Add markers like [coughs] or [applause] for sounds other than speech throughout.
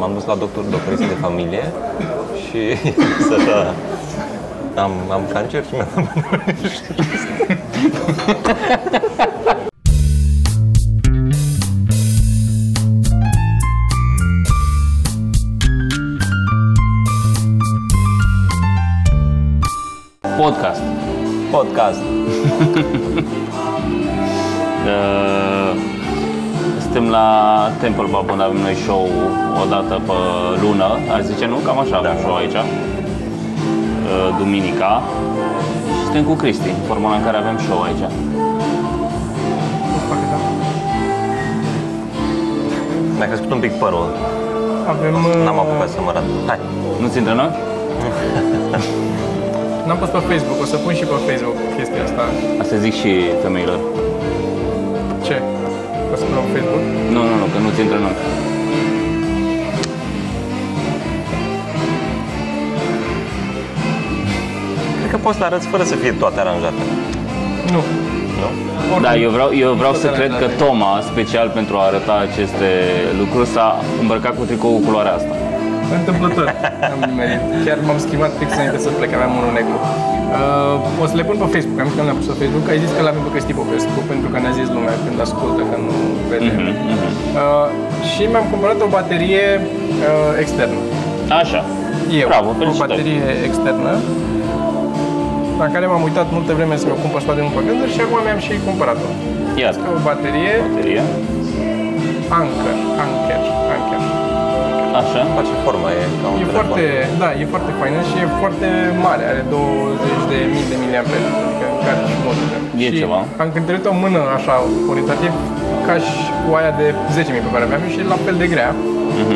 M-am dus la doctor, doctoriță de familie și [laughs] să așa, am, am cancer și mi-am Podcast. podcast. Uh, [laughs] [laughs] Suntem la Temple Bar unde avem noi show o dată pe lună, ar zice nu? Cam așa avem show aici. Uh, Duminica. Și suntem cu Cristi, formula în care avem show aici. Mi-a crescut un pic părul. Avem, N-am uh, apucat să mă arăt. Hai. Nu-ți intră în ochi? [laughs] N-am pus pe Facebook, o să pun și pe Facebook chestia asta. Asta zic și femeilor. Ce? O să pun pe Facebook? Nu, nu, nu, că nu-ți intră în ochi. Cred că poți să le arăți fără să fie toate aranjate. Nu. Nu? Da, eu vreau, eu vreau să Toate cred că aranjate. Toma, special pentru a arăta aceste lucruri, s-a îmbrăcat cu tricoul culoarea asta. Întâmplător. Am nimerit. Chiar m-am schimbat fix înainte să plec, aveam unul negru. Uh, o să le pun pe Facebook, am zis că nu le-am pus pe Facebook, ai zis că l-avem pe Cristi Popescu, pentru că ne-a zis lumea când ascultă, că nu vede. Mhm, Uh, și mi-am cumpărat o baterie uh, externă. Așa. Eu, Bravo, o felicitări. baterie externă la care m-am uitat multă vreme să mi-o cumpăr și nu pe gânduri și acum mi-am și cumpărat-o. Iată. O baterie Baterie. Anker, Anker, Anker. Așa. Face forma, e ca un E telefon. foarte, da, e foarte faină și e foarte mare, are 20 de mii de miliamperi, adică încarci mult. E și ceva. am cântărit o mână așa orientativ ca și cu aia de 10.000 pe care aveam și e la fel de grea,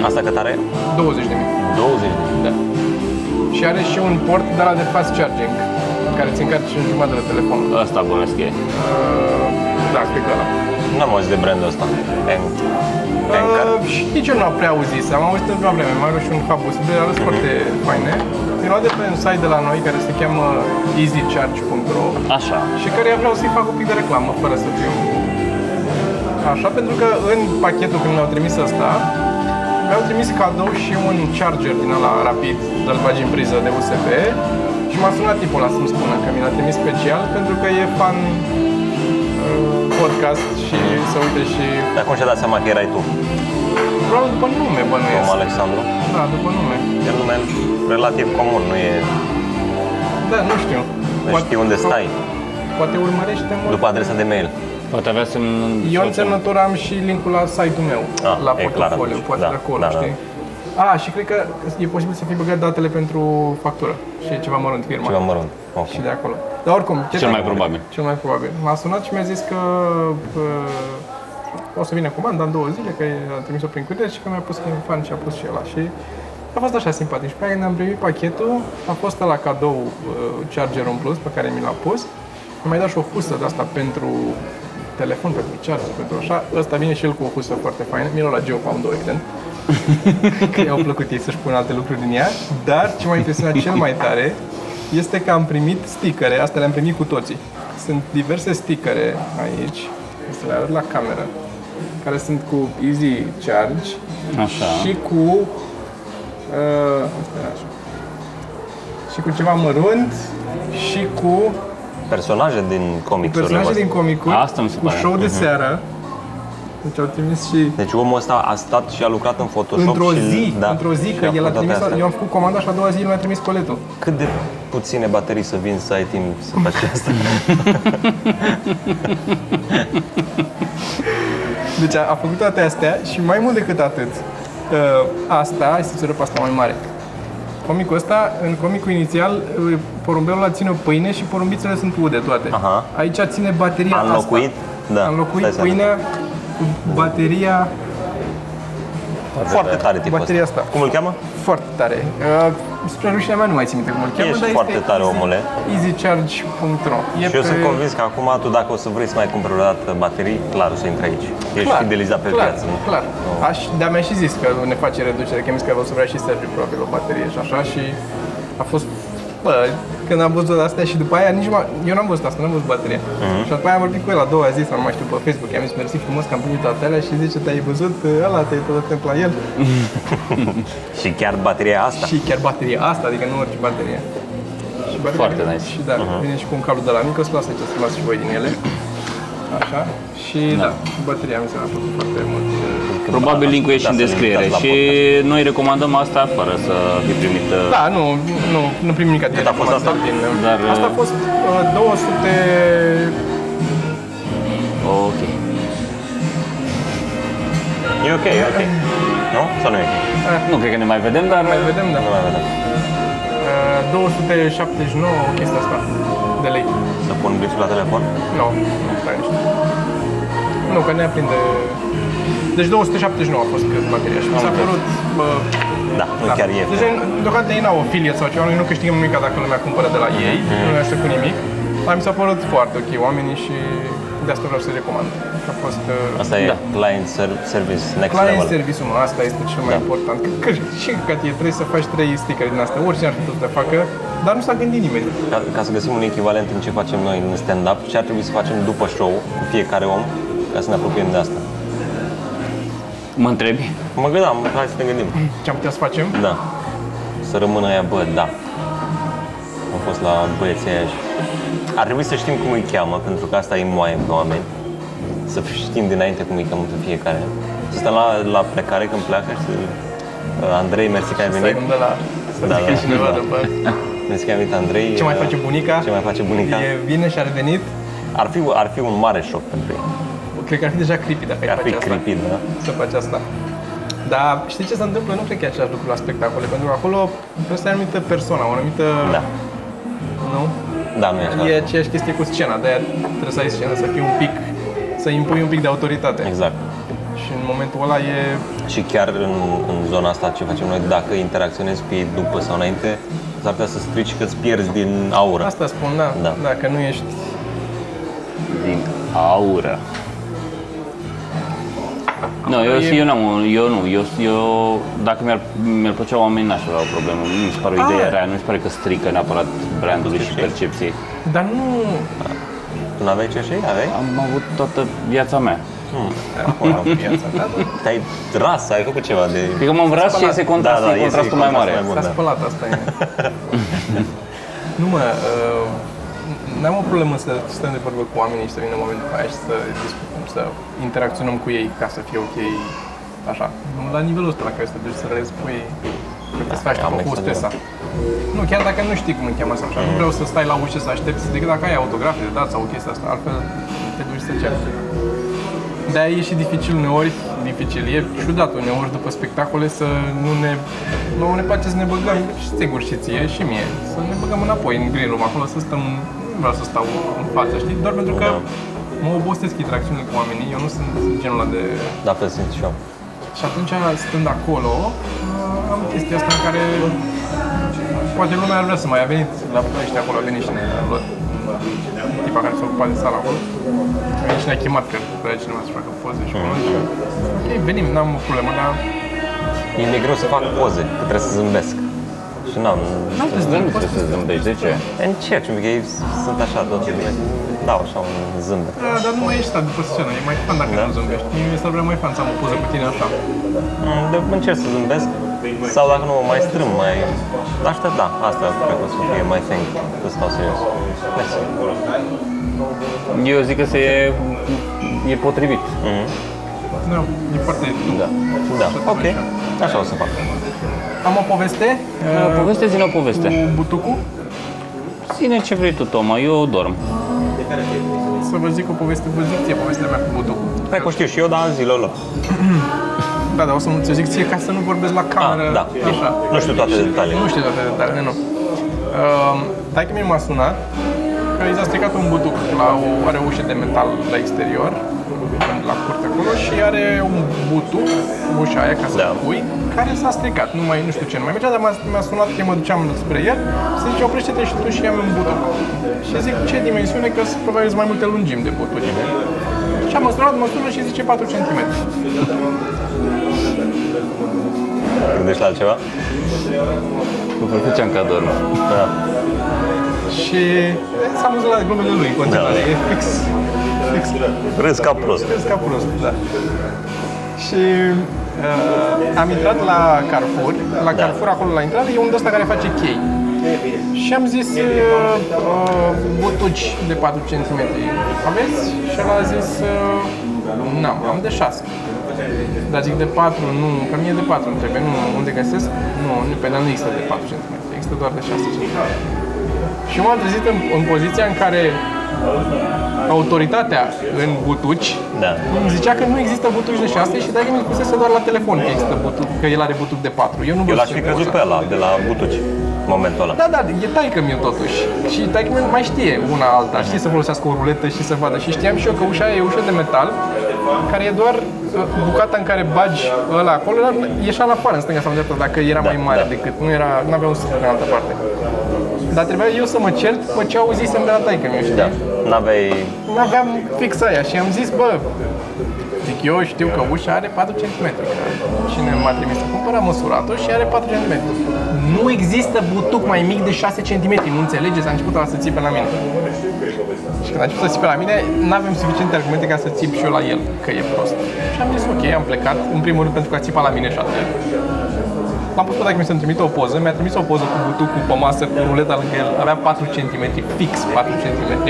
Asta cât are? 20 de mii. 20 de Da. Și are și un port de la de fast charging, în care ți încarci în jumătate de telefon. Asta bănesc e. Uh, da, cred că ăla. N-am auzit de brandul ăsta. Eng. Encar. Uh, și nici eu nu am prea auzit, am auzit într-o vreme, mai are și un hub USB, ale sunt foarte faine. Mi luat de pe un site de la noi care se cheamă easycharge.ro Așa. și care vreau să-i fac un pic de reclamă, fără să fiu așa, pentru că în pachetul când mi-au trimis asta, mi-au trimis cadou și un charger din ăla rapid, să-l bagi în priză de USB și m-a sunat tipul ăla să-mi spună că mi l-a trimis special pentru că e fan uh, podcast și să uite și Dar cum și-a dat seama că erai tu, probabil după nume bănuiesc. Tom Alexandru? Da, după nume. E un nume relativ comun, nu e... Da, nu știu. Nu știi unde stai, Poate urmărește mult. după adresa de mail. Poate avea semn... Eu în semnătură am și linkul la site-ul meu, Ah, la e clar portofoliu, atunci. poate Da, de acolo, da, da. Știi? A, și cred că e posibil să fie băgat datele pentru factură și ceva mărunt firma. Ceva mărunt. Ok. Și de acolo. Dar oricum, ce Cel te- mai probabil. Cel mai probabil. M-a sunat și mi-a zis că uh, o să vină comanda în două zile, că a trimis-o prin curier și că mi-a pus că e fan și a pus și ăla. Și a fost așa simpatic. Și pe aia când am primit pachetul, a fost la cadou uh, chargerul în plus pe care mi l-a pus. Mi-a mai dat și o husă de asta pentru telefon, pentru charger, pentru așa. Ăsta vine și el cu o husă foarte faină. Mie la Geopound 2, evident. [laughs] că i-au plăcut ei să-și pună alte lucruri din ea. Dar ce m-a impresionat cel mai tare este că am primit stickere, astea le-am primit cu toții. Sunt diverse stickere aici, să le arăt la cameră, care sunt cu Easy Charge Așa. și cu uh, asta e așa. și cu ceva mărunt și cu Personaje din comicsurile personaje voastre. din comicuri, Asta mi se cu pare. show de seară. Deci au trimis și Deci omul ăsta a stat și a lucrat în Photoshop într-o și, zi, da, într-o zi, și că el a făcut toate trimis, astea. eu am făcut comanda și a doua zi el mi-a trimis coletul. Cât de puține baterii să vin să ai timp să faci asta? [laughs] Deci a, a făcut toate astea și mai mult decât atât, uh, asta, hai să-ți arăt pe asta mai mare. Comicul ăsta, în comicul inițial, uh, porumbelul ăla ține o pâine și porumbițele sunt ude toate. Aha. Aici ține bateria A înlocuit? asta. Da, A înlocuit stai să pâinea cu bateria Foarte tare tipul bateria ăsta. asta. Cum îl cheamă? foarte tare. Uh, spre rușinea mea nu mai țin minte cum îl cheamă, Ești dar foarte este tare, easy, omule. easycharge.ro E Și eu sunt convins că acum tu dacă o să vrei să mai cumperi o dată baterii, clar o să intri aici. Ești clar, fidelizat pe clar, viață. nu? Clar. Aș, dar mi-a și zis că ne face reducere, că mi-a zis că o să vrea și Sergiu probabil o baterie și așa și a fost Bă, când am văzut astea și după aia nici m- eu n-am văzut asta, n-am văzut bateria. Și după aia am vorbit cu el a doua zi sau nu mai știu pe Facebook, i-am zis mersi frumos că am primit toate alea și zice, te-ai văzut ăla, te-ai tot atent la el. [laughs] Și chiar bateria asta. și chiar bateria asta, adică nu orice baterie. Și bateria Foarte vine- nice. Și da, vine și cu un cablu de la Micos, lasă ce să luați și voi din ele. Așa. Și da, bateria mi s-a plăcut foarte mult. Probabil linkul e și Da, în să ne descriere uitați la și podcast. noi recomandăm asta fără să fi primit uh, Da, nu, nu, nu primim nimic Cât a fost asta? Din, Dar, asta a uh, fost uh, 200... Ok. E ok, e ok. Nu? Sau nu e ok? Nu cred că ne mai vedem, dar Mai vedem, da. Nu mai vedem. Uh, 279 chestia asta de lei. Să pun bițul la telefon? Nu, nu, stai niște. Nu, că ne aprinde... Deci 279 a fost cât bateria și mi s-a părut... Bă, Da, nu chiar e. Deci deocamdată ei n-au affiliate sau ceva, noi nu câștigăm nimic dacă lumea cumpără de la ei, nu ne aștept cu nimic. Dar mi s-a părut foarte ok oamenii și de asta vreau să-i recomand. A fost uh, Asta e Da. client ser- service next client level. service-ul, mă, asta este cel mai Da. important. Că, că, și că e, trebuie să faci trei stickere din astea, oricine ar fi putut să le facă, dar nu s-a gândit nimeni. Ca, ca să găsim un echivalent în ce facem noi în stand-up, ce ar trebui să facem după show cu fiecare om ca să ne apropiem de asta. mă întrebi? Mă gândeam, hai să ne gândim. Ce am putea să facem? Da. Să rămână aia, bă, da. Am fost la băieții aia și... Ar trebui să știm cum îi cheamă, pentru că asta îi moaie pe oameni. Să știm dinainte cum îi cheamă pe fiecare. Să stăm la, la plecare când pleacă și să... Uh, Andrei, mersi că ai Să venit. de la... Să Da, zică da. cineva Da. după. Mersi că ai venit, Andrei. Ce mai Uh, face bunica? Ce mai face bunica? E bine și a revenit. Ar fi, ar fi un mare șoc pentru ei. Cred că ar fi deja creepy dacă ai Ar fi face asta. creepy, da? Să faci asta. Dar știi ce se întâmplă? Nu cred că e același lucru la spectacole, pentru că acolo trebuie să ai o anumită persoană, o anumită... Da. Nu? Da, nu e așa. E aceeași chestie cu scena, de-aia trebuie să ai scenă, să fii un pic, să impui un pic de autoritate. Exact. Și în momentul ăla e... Și chiar în, în zona asta ce facem noi, dacă interacționezi cu ei după sau înainte, s-ar putea să strici că îți pierzi din aură. Asta spun, da. Da. Dacă nu ești... Din aură. Nu, eu, E- eu, n-am, eu nu, eu, eu dacă mi-ar, mi-ar plăcea oamenii n-aș avea o problemă, nu mi se pare o idee Ah. rea, nu mi se pare că strică neapărat brandului și percepției. Dar nu... Tu n-aveai ce și aveai? Am avut toată viața mea. Acum, în viața ta, da. Te-ai ras, ai făcut ceva de... Cred că m-am vras și iese contrast, Da, da, e iese contrastul mai mare. contrastul mai S-a Da. spălat asta e. [laughs] nu mă, uh, n-am o problemă să stăm de vorbă cu oamenii și să vină momentul după aia și să discutăm, să interacționăm cu ei ca să fie ok, așa. La nivelul ăsta la care să te duci să le spui, cred că să faci am cu hostesa. Exagerat. Nu, chiar dacă nu știi cum îi cheamă sau așa, nu vreau să stai la ușă să aștepți, decât dacă ai autografe de dat sau o chestie asta, altfel te duci să ceri. de e și dificil uneori, dificil, e ciudat uneori după spectacole să nu ne, nu ne place să ne băgăm, și sigur și ție și mie, să ne băgăm înapoi în green room, acolo să stăm, nu vreau să stau în față, știi, doar pentru că Da. mă obosesc interacțiunile cu oamenii, eu nu sunt genul ăla de... Da, fel simt și eu. Și atunci, stând acolo, am chestia asta în care poate lumea ar vrea să mai a venit la ăștia acolo, a venit și ne-a luat tipa care s-a ocupat de sala acolo. A venit și ne-a chemat că vrea cineva să facă poze și acolo. Și, ok, venim, n-am o problemă, dar E mi-e greu să fac poze, că trebuie să zâmbesc. Și n-am... Nu te zâmbi, trebuie să zâmbești, de ce? Încerc, pentru că ei sunt așa, tot dau așa un zâmbet. Da, dar nu mai ești stat după scenă, e mai fan dacă Da. nu zâmbești. Mie mi s-ar vrea mai fan să am o poză cu tine așa. Mm, De, încerc să zâmbesc sau dacă nu, mai strâm, mai... Asta da, asta cred că o să fie mai thing, să stau serios. Mersi. Eu zic că se e, e potrivit. Da, e foarte tu. Da. Da, ok, așa o să fac. Am o poveste uh, Poveste, zine o poveste. cu butucul. Ține ce vrei tu, Toma, eu dorm. Să vă zic o poveste, vă zic ție povestea mea cu butucul. Hai că o știu și eu, dar zilul lor. [clears throat] Da, dar o să ți zic ție ca să nu vorbesc la cameră. Ah, da. Așa. Nu știu toate detaliile. Nu știu toate detaliile, nu. Uh, Taică mi m-a sunat că i s-a stricat un butuc la o, are o ușă de metal la exterior, la curte acolo și are un butuc, ușa aia ca să Da. pui, care s-a stricat. Nu mai, nu știu ce, nu mai mergea, dar m-a, m-a sunat că mă duceam spre el și zice, oprește-te și tu și ia un butuc. Și zic, ce dimensiune, că sunt probabil sunt mai multe lungimi de butuci. Și am măsurat, mă sună și zice 4 cm. Gândești la altceva? Cu făceam că dorm. Da. Și s-a amuzat la glumele lui în continuare. Da. E fix, fix Râs ca prost. Râs ca prost, da. Și uh, am intrat la Carrefour. La Da. Carrefour, acolo la intrare, e un ăsta care face chei. Și am zis uh, uh, butuci de 4 cm. Aveți? Și el a zis uh, n-am, am de 6. Dar zic de 4, nu, că mie de 4 îmi trebuie, nu, unde găsesc? Nu, nu, pe dar nu există de 4 cm, există doar de 6 cm. Și m-am trezit în, în poziția în care autoritatea în butuci Da. îmi zicea că nu există butuci de 6 și dacă mi spusese doar la telefon că există butuc, că el are butuc de 4. Eu nu Eu l-aș văzusem fi crezut poza. pe ăla, de la Butuci, în momentul ăla. Da, da, e taică mi totuși. Și taică mi mai știe una alta, știe să folosească o ruletă și să vadă. Și știam și eu că ușa e ușă de metal, care e doar uh, bucata în care bagi ăla acolo, dar ieșea în afară, în stânga sau în dreapta, dacă era Da, mai mare da. decât, nu era, nu avea un suflet în altă parte. Dar trebuia eu să mă cert după ce auzisem de la taică mi știi? Da. N-aveai... Nu aveam fix aia și am zis, bă, zic eu știu că ușa are 4 cm. Cine m-a trimis să cumpăr, am măsurat-o și are 4 cm. Nu există butuc mai mic de 6 cm, nu înțelegeți? A început ăla să țipe la mine. Și când a început să țipe la mine, nu avem suficiente argumente ca să țip și eu la el, că e prost. Și am zis, ok, am plecat, în primul rând pentru că a țipat la mine și atât. L-am pus pe dacă mi să-mi trimite o poză, mi-a trimis o poză cu butucul pe masă, cu ruleta lângă el, avea 4 cm, fix 4 cm.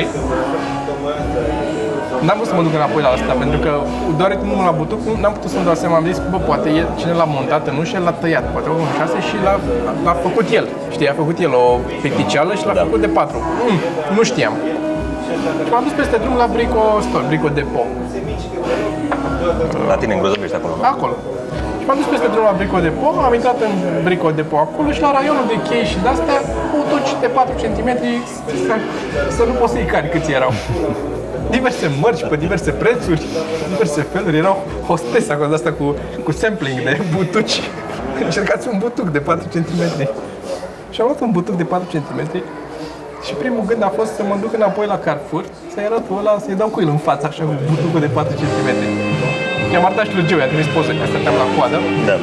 N-am vrut să mă duc înapoi la asta, pentru că doar uitându-mă la butuc, nu- n-am putut să-mi dau seama, am zis, bă, poate e, cine l-a montat în ușă, l-a tăiat, poate o 6 și l-a, l-a făcut el. Știi, a făcut el o pecticeală și l-a Da. făcut de 4. Mm, nu știam. Și m-am dus peste drum la Brico Store, Brico Depot, La tine în Grozăvești acolo. acolo. Și m-am dus peste drum la Brico Depot, am intrat în Brico Depot acolo și la raionul de chei și de-astea, butuci de 4 cm, să, să nu poți să-i cari câți erau. [laughs] Diverse mărci pe diverse prețuri, diverse feluri, erau hostese acolo de asta cu, cu sampling de [laughs] butuci. Încercați un butuc de 4 cm. Și am luat un butuc de 4 cm și primul gând a fost să mă duc înapoi la Carrefour, să-i arăt ăla, să-i dau cu el în față, așa, cu butucul de 4 cm. I-am arătat și lui Joe, i-a trimis poză, că stăteam la coadă. Da.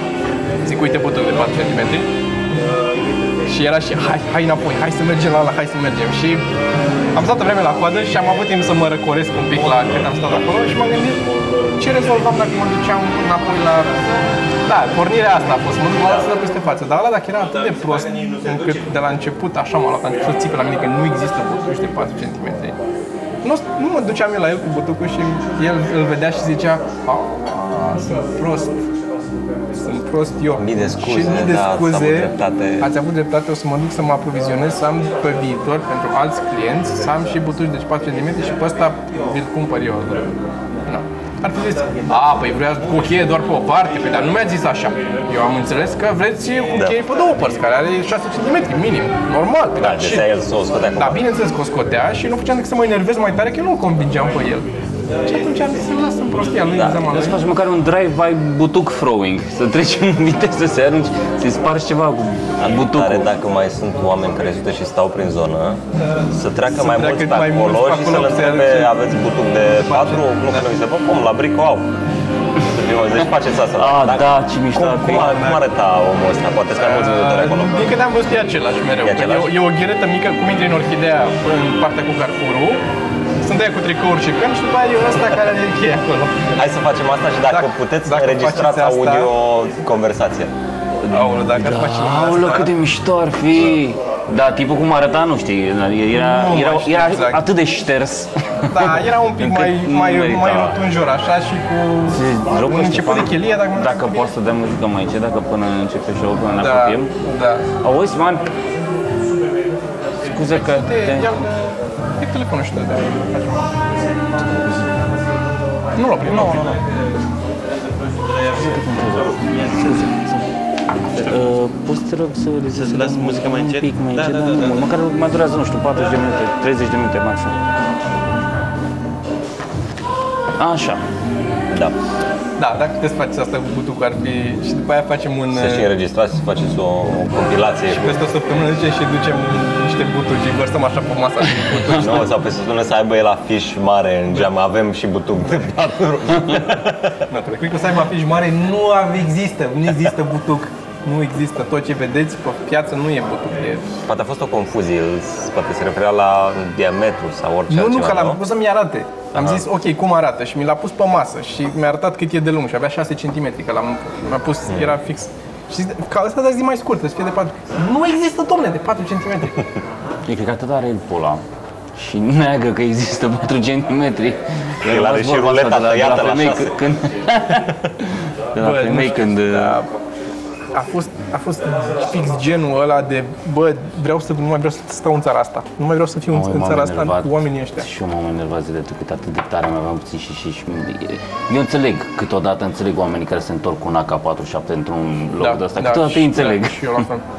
Zic, uite butuc de 4 cm. Și era și, hai, hai înapoi, hai să mergem la ăla, hai să mergem. Și am stat o vreme la coadă și am avut timp să mă răcoresc un pic la cât am stat acolo și m-am gândit ce rezolvam dacă mă duceam înapoi la... Da, pornirea asta a fost, mă duc la ăla să dau peste față. Dar ăla dacă era atât de prost încât de la început așa m-a luat, a început să țipe la mine că nu există butuci de 4 cm. Nu, nu mă duceam eu la el cu butucul și el îl vedea și zicea, a, sunt prost, sunt prost eu. Mii de scuze, și mii de da, ați scuze, avut dreptate. ați avut dreptate, o să mă duc să mă aprovizionez, să am pe viitor pentru alți clienți, să am și butuci de 4 cm și pe ăsta vi-l cumpăr eu. No. Ar fi zis, a, păi vreau cu cheie doar pe o parte, păi, dar nu mi-a zis așa. Eu am înțeles că vreți cu Da. cheie pe două părți, care are 6 cm minim, normal. Păi, Da, dar de ce- el să o scoate acum. da, bineînțeles că o scotea și nu făceam decât să mă enervez mai tare că eu nu-l convingeam pe el. Și atunci am zis să las în prostia lui, Da. da. Să faci măcar un drive-by butuc throwing, să treci în viteză, să arunci, să-i spargi ceva cu Tare butucul. dacă mai sunt oameni care zice și stau prin zonă, să treacă Să mai treacă mulți pe mai acolo mulți pe și acolo să-l să întrebe, arunce. aveți butuc de 4? Nu că nu se bă, cum, la Brico au. Deci faceți asta. Ah, Dacă- da, ce mișto cum, ar fi. cum, ar- cum arăta omul ăsta? Poate sunt mai mulți vânzători acolo. Din câte am văzut e același mereu. E că același. E, o, e o gheretă mică, cum intri în orhidea în partea cu carpurul, sunt aia cu tricouri și căni și după aia e ăsta care are cheia acolo. Hai să facem asta și dacă, Dacă- puteți, dacă înregistrați faceți asta- audio conversație. Aoleu, dacă ar face lumea Aoleu, asta... cât de mișto ar fi! Da, tipul cum arăta, nu știi, era, Nu era, mai era, știu era exact. atât de șters. Da, era un pic Încât mai, nu mai, merita. mai rotunjor așa și cu Rog, un început de chelie, dacă nu Dacă poți să dăm muzică mai ce, dacă până începe show-ul, până ne Da, apropiem. da. Auzi, man, scuze că Te, te... ia, e telefonul și de Nu l-a primit, nu, nu, nu. Uh, poți te rog să să las muzica mai un încet? pic mai Da, încet, da, dar da, nu, da. măcar mai durează, nu știu, 40 de minute, 30 de minute maxim. Așa. Da. Da, dacă puteți face asta cu butucul ar fi... Și după aia facem un... Să și înregistrați, să faceți o, o compilație. Și peste o săptămână zicem și ducem niște butuci, îi vărsăm așa pe masa [laughs] cu butuci. Nu, sau pe săptămână să aibă el afiș mare în geam, avem și butuc de patru. [laughs] Nu, cred că o să aibă afiș mare, nu ave- există, nu există butuc Nu există. Tot ce vedeți pe piață nu e butuc. E... Poate a fost o confuzie, îl- poate se referea la diametru sau orice Nu, nu, altceva, că l-am pus să-mi arate. Am Aha. zis, ok, cum arată? Și mi l-a pus pe masă și mi-a arătat cât e de lung și avea 6 cm, că l-am mi-a pus, Hmm. era fix. Și zic, ca ăsta de zi mai scurtă, să fie de 4. Nu există, domne, de 4 cm. [laughs] E cred că atât are Red Bull și neagă că există 4 cm. El are și ruleta tăiată la șase. când, [laughs] de la Bă, nu femei știu, când da. A fost, a fost fix genul ăla de, bă, vreau să nu mai vreau să stau în țara asta. Nu mai vreau să fiu în, Mamă, în m-am țara asta enervat. cu oamenii ăștia. Și eu m-am enervat zilele trecute atât de tare, mai aveam puțin și, și, și Eu înțeleg, câteodată înțeleg oamenii care se întorc cu un AK-47 într-un loc de ăsta, câteodată îi și- înțeleg. Da, și eu la fel. [laughs]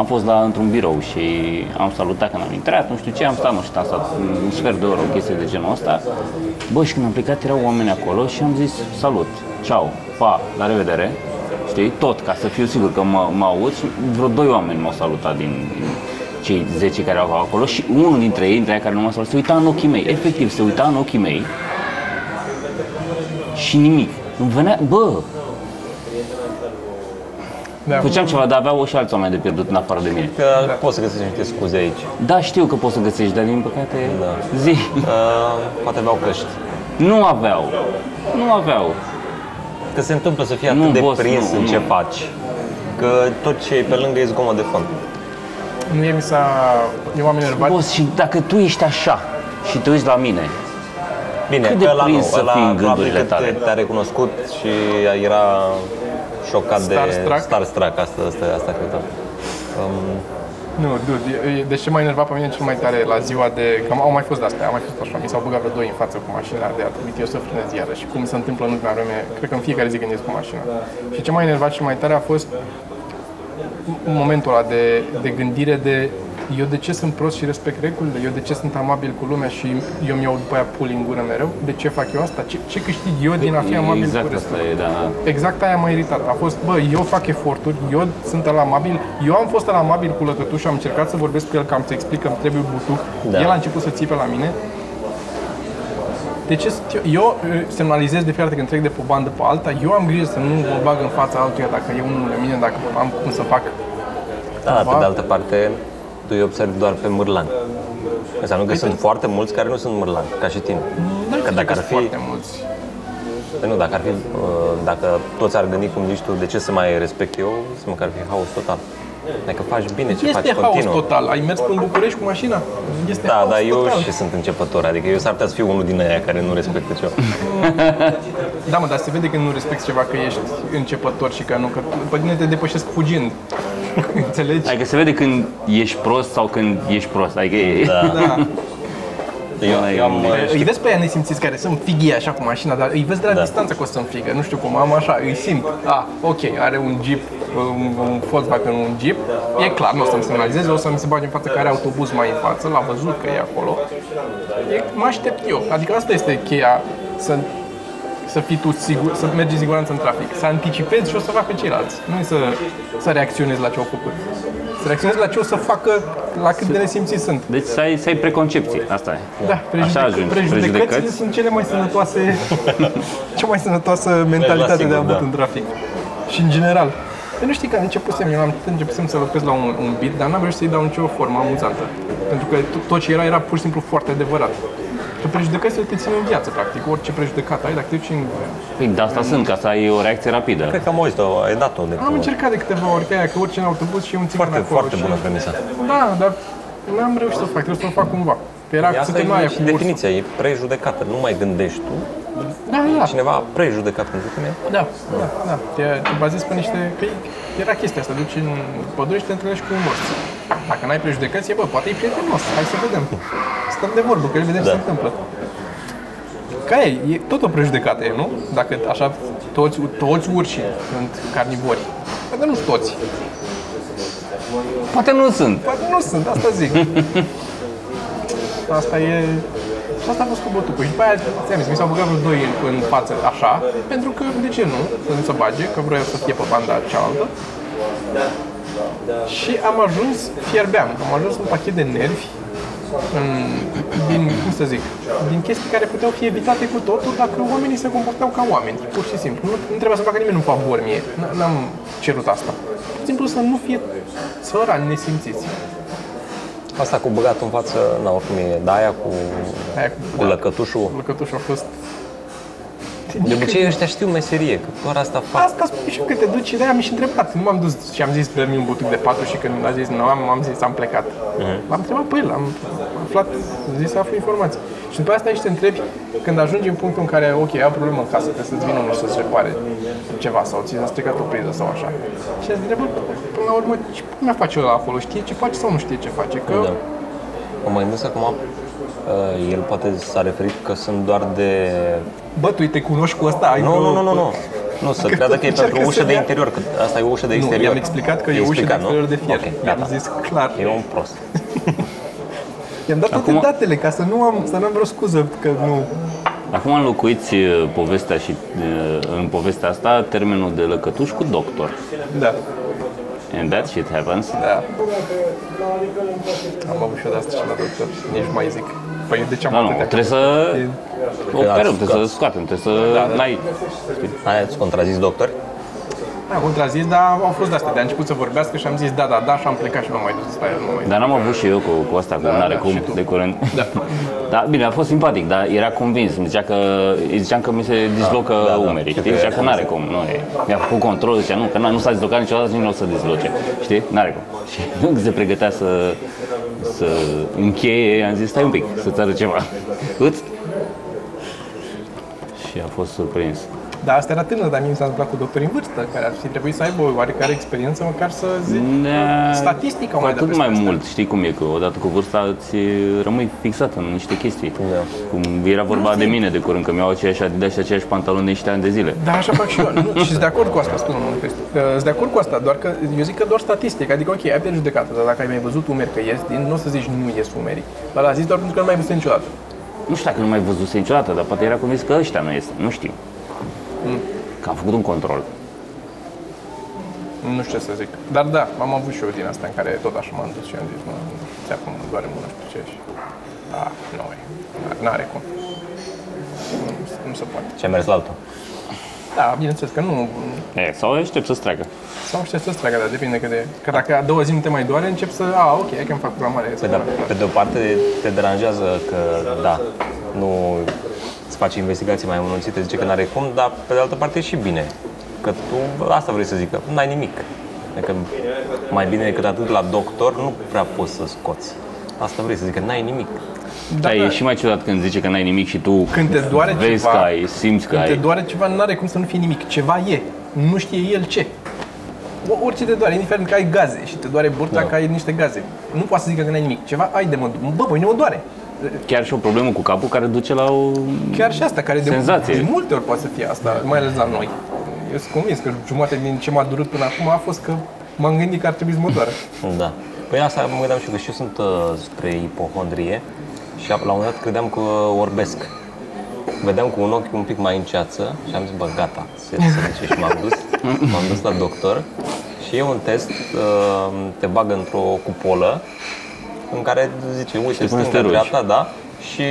Am fost la, într-un birou și am salutat când am intrat, nu știu ce, am stat, nu știu, am stat un sfert de oră, o chestie de genul ăsta. Bă, și când am plecat erau oameni acolo și am zis salut, ceau, pa, la revedere, știi, tot, ca să fiu sigur că mă, mă aud și vreo doi oameni m-au salutat din, din cei 10 care erau acolo și unul dintre ei, dintre ei care nu m-a salutat, se uita în ochii mei, efectiv, se uita în ochii mei și nimic. Îmi venea, bă, Da. făceam ceva, dar aveau și alți oameni de pierdut în afară de mine. Că poți să găsești niște scuze aici. Da, știu că poți să găsești, dar din păcate, Da. zi. Uh, poate aveau căști. Nu aveau. Nu aveau. Că se întâmplă să fii atât Nu, de boss, prins nu, în nu. ce faci, că tot ce e pe lângă e zgomot de fond. Nu e mi s-a... Eu m-am enervat. Boss, și dacă tu ești așa și te uiți la mine, Bine, Cât de ăla prins nu, să ăla fii în probabil gândurile că te, tale? te-a recunoscut și era șocat Starstruck? de Starstruck, asta, asta, asta cred. că. Um, Nu, dude, e- e- deci ce m-a enervat pe mine cel mai tare la ziua de... Că au mai fost de-astea, au mai fost așa, mi s-au băgat vreo doi în față cu mașina de a trebuit eu să frânez iară și cum se întâmplă în ultima vreme, cred că în fiecare zi când ies cu mașina. Și ce m-a enervat cel mai tare a fost momentul ăla de, de gândire de eu de ce sunt prost și respect regulile, eu de ce sunt amabil cu lumea și eu mi-au după aia puli în gură mereu, de ce fac eu asta, ce, ce câștig eu din a fi amabil cu exact respect. asta e, da. Exact aia m-a iritat. A fost, bă, eu fac eforturi, eu sunt la amabil, eu am fost la amabil cu lătătuș și am încercat să vorbesc cu el, că am să explic că îmi trebuie butuc. Da. El a început să țipe la mine. De ce sunt eu, eu uh, semnalizez de fiecare dată când trec de pe o bandă pe alta, eu am grijă să nu mă bag în fața altuia dacă e unul lângă mine, dacă am cum să fac. da, pe Cumva. de altă parte, tu îi observi doar pe mârlani. Înseamnă că sunt foarte mulți care nu sunt mârlani, ca și tine. Dar Că dacă ar sunt fi, foarte mulți. Păi nu, dacă ar fi, uh, dacă toți ar gândi cum zici tu, de ce să mai respect eu, să măcar ar fi haos total. Adică faci bine ce faci Este haos continuu. total. Ai mers până în București cu mașina? Este Da, haos dar eu total. și sunt începător, adică eu s-ar putea să fiu unul din aia care nu respectă ceva. [laughs] Da, mă, dar se vede că nu respecti ceva, că ești începător și că nu, că pe tine te depășesc fugind. Înțelegi? Adică se vede când ești prost sau când ești prost. Adică e... Da. Da. Eu, eu am, uh, Îi vezi pe aia nesimțiți care sunt fighii așa cu mașina, dar îi vezi de la Da. distanță că o să-mi figă. Nu știu cum, am așa, îi simt. Ah, ok, are un Jeep, un, un Volkswagen, un Jeep. E clar, nu o să-mi semnalizeze, o să-mi se bage în față că are autobuz mai în față, l-a văzut că e acolo. E, mă aștept eu. Adică asta este cheia, să să fii tu sigur, să mergi în siguranță în trafic, să anticipezi și o să facă ceilalți. Nu e să, să reacționezi la ce au făcut. Să reacționezi la ce o să facă, la cât de nesimțiți sunt. Deci să ai, să ai preconcepții, asta e. Da, Așa prejudec- ajungi. prejudecățile Prejudecăți. sunt cele mai sănătoase, [laughs] cea mai sănătoasă mentalitate sigur, de avut da. în trafic. Și în general. Păi nu știi că începusem, eu am începusem să lucrez la un, un beat, dar n-am reușit să-i dau nicio formă amuzantă. Pentru că tot- tot ce era, era pur și simplu foarte adevărat. Că prejudecățile te țin în viață, practic. Orice prejudecată ai, dacă te duci în... Păi de asta sunt, ca să ai o reacție rapidă. cred că am auzit-o, ai dat-o de Am câteva ori. încercat de câteva ori, că aia, că orice în autobuz și un țigan Foarte, acolo. foarte și... bună premisa. Da, dar n-am reușit să o fac, trebuie să o fac cumva. Că era Asta suntem e aia și cu ursul. definiția, e prejudecată, nu mai gândești tu, Da, da. cineva a prejudecat pentru tine. Da, da, da. Te, te bazezi pe niște... Că era chestia asta, duci în pădure și te întâlnești cu un ors. Dacă n-ai prejudecăți, e, bă, poate e prietenos, hai să vedem. Stăm de vorbă, că vedem ce Da. se întâmplă. Ca e, e tot o prejudecată, e, nu? Dacă așa toți, toți urșii sunt carnivori. Dar nu sunt toți. Poate nu sunt. Poate nu sunt, asta zic. Asta e... Și asta a fost cu botucul. Și după aia, ți-am zis, mi s-au băgat vreo doi în, în față așa, pentru că, de ce nu, să nu se bage, că vreau să fie pe banda cealaltă. Și am ajuns, fierbeam, am ajuns un pachet de nervi, în, din, cum să zic, din chestii care puteau fi evitate cu totul dacă oamenii se comportau ca oameni, pur și simplu. Nu, nu trebuia să facă nimeni un favor mie, N- n-am cerut asta. pur și simplu să nu fie țărani nesimțiți. Asta cu băgat în față, na, oricum e da, aia cu, Aia cu- cu lăcătușul. Lăcătușul a fost... De obicei ăștia știu meserie, că doar asta fac. Asta spun și eu că te duci, de am și întrebat. Nu m-am dus și am zis, dă un butuc de patru și când a zis nu am, am zis, am plecat. L-am întrebat pe el, am aflat, am zis să aflu informații. Și după asta aici te întrebi, când ajungi în punctul în care, ok, ai o problemă în casă, trebuie să-ți vină unul să-ți repare ceva sau ți s-a stricat o priză sau așa. Și îți întrebă, până la urmă, ce mi-a face ăla acolo? Știe ce face sau nu știe ce face? Că Da. Mă mai gândesc acum, uh, el poate s-a referit că sunt doar de... Bă, tu te cunoști cu ăsta, ai Nu, vreo- nu, nu, nu, nu. [laughs] Nu, să Că creadă tot că e încearcă pentru să ușă de dea- interior, că asta e o ușă de Nu, exterior. i-am explicat că e I-ai ușă de explicat, nu? exterior de fier. Ok, I-am gata. zis clar. E un prost. [laughs] I-am dat toate Acum- datele ca să nu am, să nu am vreo scuză că nu. Acum înlocuiți uh, povestea și uh, în povestea asta termenul de lăcătuș cu doctor. Da. And that shit happens. Da. Am avut și eu de asta și la doctor. Nici nu mai zic. Păi de ce am Da, nu, atâtea? trebuie să operăm, trebuie să scoați. scoatem, trebuie să... Da, da. N-ai... Aia îți contrazis doctor? Da, Am contrazis, dar au fost de astea. De a început să vorbească și am zis da, da, da și am plecat și nu am mai dus la el. Nu mai Dar n-am avut și eu cu, cu asta, cu n-are da, cum, și tu. de curând. [laughs] Da. Da, bine, a fost simpatic, dar era convins. Îmi zicea că, îi ziceam că mi se dislocă da, da. umerii, Știu știi? că Zicea e că n-are cum, nu e. Mi-a făcut control, zicea nu, că nu, nu s-a dislocat niciodată, nici nu o să disloce, știi? N-are cum. [laughs] Și când [laughs] se pregătea să, să încheie, am zis, stai un pic, să-ți arăt ceva. Îți? Și a fost surprins. Dar asta era tânăr, dar mie mi s-a întâmplat cu doctori în vârstă, care ar fi trebuit să aibă o oarecare experiență, măcar să zic. Da, Statistica cu mai dă atât peste mai asta. mult, știi cum e, că odată cu vârsta îți rămâi fixat în niște chestii. Da. Cum era vorba de mine de curând, că mi-au aceeași Adidas și aceeași pantaloni de niște ani de zile. Da, așa fac și eu. Nu, [laughs] și sunt de acord cu asta, spune domnul Cristi. Uh, Sunt de acord cu asta, doar că eu zic că doar statistic. Adică, ok, ai pierdut judecată, dar dacă ai mai văzut umeri că ies din, nu o să zici nu ies umerii. Dar l-a zis doar pentru că nu mai ai văzut niciodată. Nu știu dacă nu mai văzuse niciodată, dar poate era convins că ăștia nu este. Nu știu. Că am făcut un control. Nu știu ce să zic. Dar da, am avut și eu din asta în care tot așa m-am dus și am zis, nu, ți acum mă doare mâna, știu ce și... Da, nu e. N-are cum. Nu, nu se poate. Ce a mers la altul? Da, bineînțeles că nu, E, sau aștept să-ți treacă. sau știu să-ți treacă, dar depinde că de... Că dacă a doua zi nu te mai doare, încep să... A, ok, hai că îmi fac programare. Pe de, pe de o parte te deranjează că, da, nu îți faci investigații mai amănunțite, zice că n-are cum, dar pe de altă parte e și bine. Că tu, asta vrei să zic, că n-ai nimic. Adică mai bine decât atât la doctor nu prea poți să scoți. Asta vrei să zic, că n-ai nimic. Da, e și mai ciudat când zice că n-ai nimic și tu Când te doare vezi ceva, că ai, simți că Când te ai. doare ceva, nu are cum să nu fie nimic. Ceva e. Nu știe el ce. O- Orice te doare, indiferent că ai gaze și te doare burta Da. că ai niște gaze. Nu poate să zică că n-ai nimic. Ceva ai de mă... Bă, păi nu mă doare. Chiar și o problemă cu capul care duce la o... Chiar și asta, care de, Senzație. de multe ori poate să fie asta, mai ales la noi. Eu sunt convins că jumătate din ce m-a durut până acum a fost că m-am gândit că ar trebui să mă doară. [laughs] Da. Păi asta mă gândeam și eu, că și eu sunt uh, spre ipohondrie și la un moment dat credeam că orbesc. Vedeam cu un ochi un pic mai în ceață și am zis, bă, gata, se, se duce și m-am dus. M-am dus la doctor și e un test, uh, te bagă într-o cupolă în care zice, uite, te pune stânga, steroizi. dreapta, da, și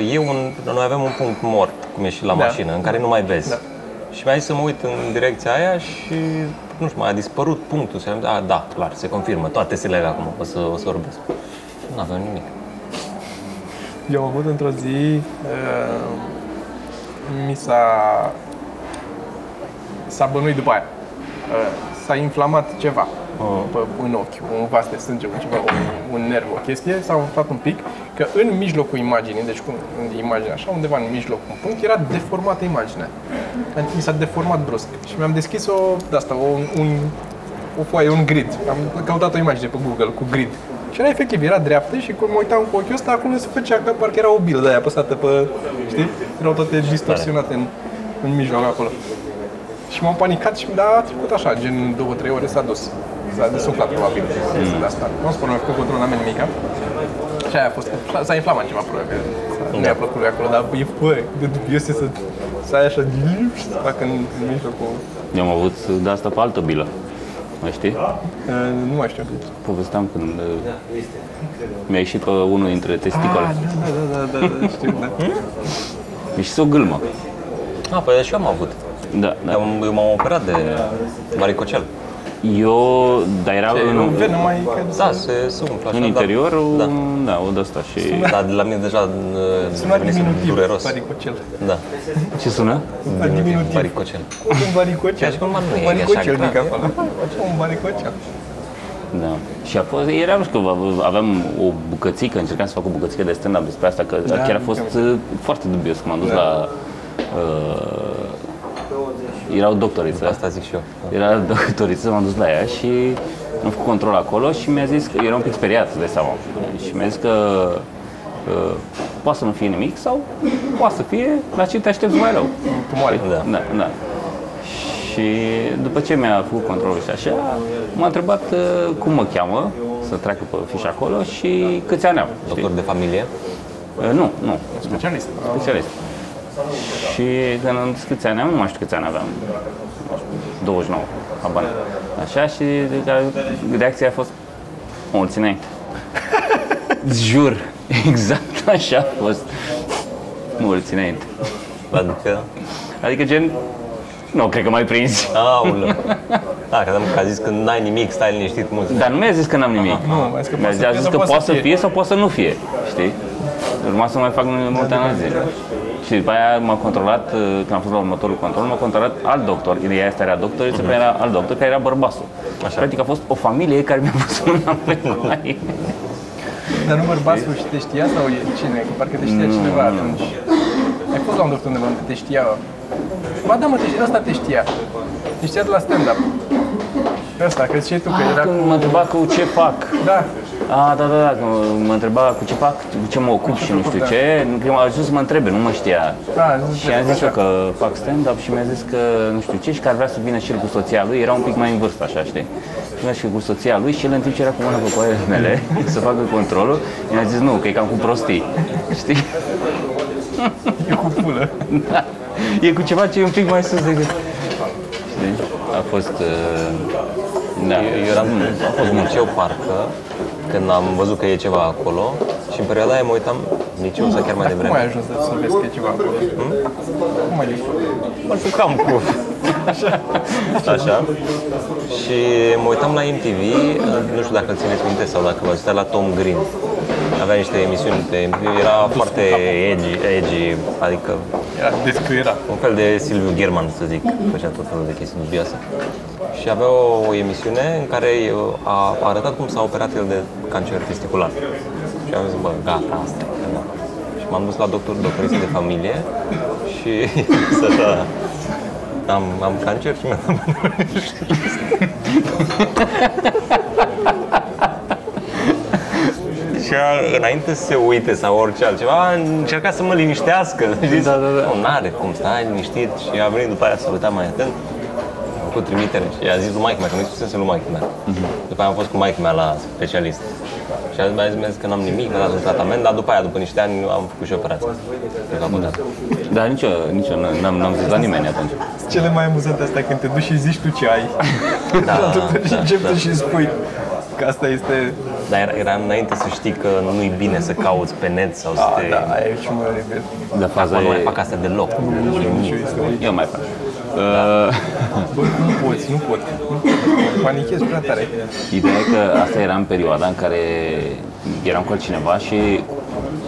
uh, e un, noi avem un punct mort, cum e și la Da. mașină, în care nu mai vezi. Da. Și mi-a zis să mă uit în direcția aia și, nu știu, mai a dispărut punctul. Și am zis, a, da, clar, se confirmă, toate se legă acum, o să, o să vorbesc. Nu aveam nimic. Eu am avut într-o zi, uh, mi s-a, s-a bănuit după aia. Uh, s-a inflamat ceva pe, în ochi, un vas de sânge, un, ceva, un, un nerv, o chestie, s-a umflat un pic, că în mijlocul imaginii, deci cum în imagine așa, undeva în mijloc, un punct, era deformată imaginea. Adică mi s-a deformat brusc și mi-am deschis o, de asta, o, un, o foaie, un grid. Am căutat o imagine pe Google cu grid. Și era efectiv, era dreaptă și când mă uitam cu ochiul ăsta, acolo se făcea că parcă era o bilă de aia apăsată pe, știi? Erau toate distorsionate în, în mijloc acolo. Și m-am panicat și da, a trecut așa, gen două, trei ore s-a dus. S-a desuflat probabil mm. de asta. Nu spun, mi-a făcut control la mine mică. Și aia a fost, s-a inflamat ceva probabil. S-a- Nu i-a plăcut lui acolo, dar e, bă, de dubios e să, să ai așa și să facă în, în mijlocul. Eu am avut de asta pe altă bilă. Mai știi? Uh, nu mai știu. Povesteam când uh, mi-a ieșit pe unul dintre testicole. Ah, da, da, da, da, da, știu, da. [laughs] Mi-a ieșit o gâlmă. Ah, păi și eu am avut. Da, da. Eu, eu m-am operat de varicocel. Eu, dar era Ce, în, nu venă mai... Că Da, se, se umflă așa, în dar- interiorul, Da. da, o de asta și... Dar de la mine deja uh, Suna devenise diminutiv, dureros. varicocel. Da, Ce sună? Diminutiv. varicocel. Un varicocel. Chiar și cum nu e Un așa varicocel grav, mic e? acolo. Un varicocel. Da. Și a fost, era, nu știu, ave- aveam o bucățică, încercam să fac o bucățică de stand-up despre asta, că Da, chiar a fost am uh, foarte dubios când m-am dus Da. la... Uh, erau doctoriță. Asta zic și eu. Era doctoriță, m-am dus la ea și am făcut control acolo și mi-a zis că era un pic speriat, de seama. Și mi-a zis că uh, poate să nu fie nimic sau poate să fie, la ce te aștepți mai rău. Tumoare. Da. Da, da. Și după ce mi-a făcut controlul și așa, m-a întrebat uh, cum mă cheamă, să treacă pe fișa acolo și câți ani am. știi? Doctor de familie. Uh, nu, nu, Specialist. specialist. Și când am zis câți ani am, nu mai știu câți ani aveam. 29, habar. n-am. Așa și reacția a fost mulți înainte. [laughs] Jur, exact așa a fost. Mulți înainte. Adică... Adică gen, nu cred că mai prins. Aulă. [laughs] Da, credeam că a zis că n-ai nimic, stai liniștit mult. Dar nu mi-a zis că n-am nimic. Nu, mi-a zis că Mi-a poate să zis fie că sau poate să fie sau poate să nu fie, știi? Urma să mai fac multe analize. Și după aia m-a controlat, uh, când am fost la următorul control, m-a controlat alt doctor. Ea asta era doctoriță, uh era alt doctor, care era bărbasul. Așa. Practic a fost o familie care mi-a pus mâna pe coaie. Dar nu bărbatul și te știa sau e cine? Că parcă te știa cineva atunci. Ai fost la un doctor undeva unde te știa. Ba da, mă, te știa, ăsta te știa. Te știa de la stand-up. Ăsta, că ziceai tu că Ah, era când cu... mă întreba cu ce fac. Da, A, da, da, da, că mă întreba cu ce fac, cu ce mă ocup și nu știu ce. Că m-a ajuns să mă întrebe, nu mă știa. Da, zice, și am zis eu așa. că fac stand-up și mi-a zis că nu știu ce și că ar vrea să vină și el cu soția lui, era un pic mai în vârstă, așa, știi? Și vină și cu soția lui și el în timp ce era cu mâna pe coarele mele [laughs] să facă controlul, mi-a zis nu, că e cam cu prostii, [laughs] știi? e cu pulă. [laughs] Da. E cu ceva ce e un pic mai sus decât... Știi? A fost... Uh, da. Eu eram, am fost în liceu, parcă, când am văzut că e ceva acolo și în perioada aia mă uitam, liceu sau chiar mai Cum ai devreme, ajuns să vezi că e ceva acolo? Cum ai ajuns? mă jucam cu... Așa. Așa. Și mă uitam la MTV, nu știu dacă îl țineți minte sau dacă vă uitați la Tom Green. Avea niște emisiuni pe MTV, era foarte edgy, edgy, adică Era descuierat. un fel de Silviu German, să zic, făcea tot felul de chestii dubioase. Și avea o, o emisiune în care uh, a arătat cum s-a operat el de cancer testicular. Și am zis, bă, gata, asta e, gata. Și m-am dus la doctor, doctoriță de familie și [laughs] să așa, am, am cancer și mi-a dat [laughs] Și a- înainte să se uite sau orice altceva, a încercat să mă liniștească. Știți? Da, da, da. Nu, n-are cum, stai liniștit. Și a venit după aia să uita mai atent. A făcut trimitere și a zis lui maică mea, că nu-i spusese lui maică mea. După aia am fost cu maică mea la specialist. Și a zis, mi-a zis, mi-a zis că n-am nimic, mi-a dat un tratament, dar după aia, după niște ani, am făcut și operație. Cred că a putut. Dar nici eu, nici eu n-am, n-am zis la nimeni atunci. Cele mai amuzante astea când te duci și zici tu ce ai. Da, și da, începi da. tu și spui că asta este... Dar era, era înainte să știi că nu-i bine să cauți pe net sau să A, te... da, aia e și mă repet. Dar faza Acum nu mai e... fac asta deloc. Eu mai fac. Uh, Bă, nu poți, nu pot. Panichezi prea tare. Ideea e că asta era în perioada în care eram cu altcineva și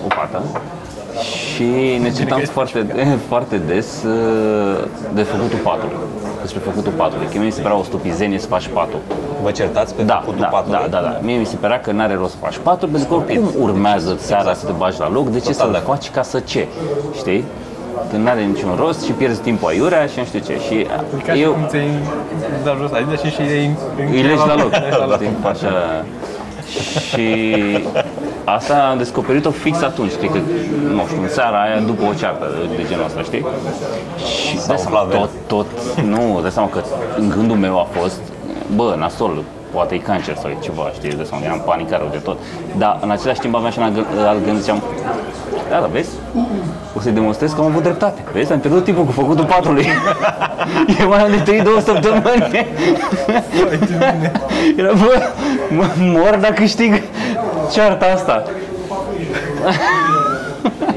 o fată și ne certam foarte, [laughs] foarte des uh, de făcutul patului. Despre făcutul patului. Că mie mi se părea o stupizenie să faci patul. Vă certați pe Da, făcutul da, patului? da, da, da. Mie mi se părea că n-are rost să faci patul, pentru că oricum urmează seara să te bagi la loc, de ce Total să-l de acord. faci ca să ce? Știi? Că n-are niciun rost și pierzi timpul aiurea și nu știu ce. Și Ca și eu, cum ți-ai dat jos Adidas și și ei îi legi la loc. Legi la loc. Știi? Așa. Și asta am descoperit-o fix atunci, cred că, nu știu, în seara aia după o ceartă de, de genul ăsta, știi? Și dai seama, umflat tot, tot, nu, dai seama că în gândul meu a fost, bă, nasol, poate e cancer sau e ceva, știi, de seama, eram panicat rău de tot. Dar în același timp aveam și un alt gând- alt gând, ziceam, da, da, vezi? O să-i demonstrez că am avut dreptate. Vezi, am pierdut timpul cu făcutul patului. [laughs] Eu mai am de trăit două săptămâni. [laughs] Era, bă, mă mor dacă câștig cearta asta. [laughs]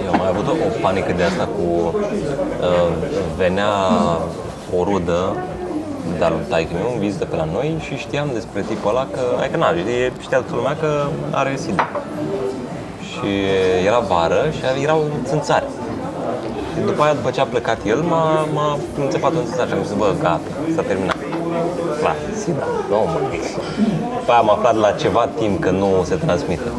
Eu am mai avut o, o panică de asta cu uh, venea o rudă de lui taică meu în vizită pe la noi și știam despre tipul ăla că, adică na, e- știa toată lumea că are SIDA. Și era vară și erau țânțari. Și după aia, după ce a plecat el, m-a, m-a înțepat în țânțari și am zis, bă, gata, s-a terminat. La SIDA, nu mă. După aia am aflat la ceva timp că nu se transmite.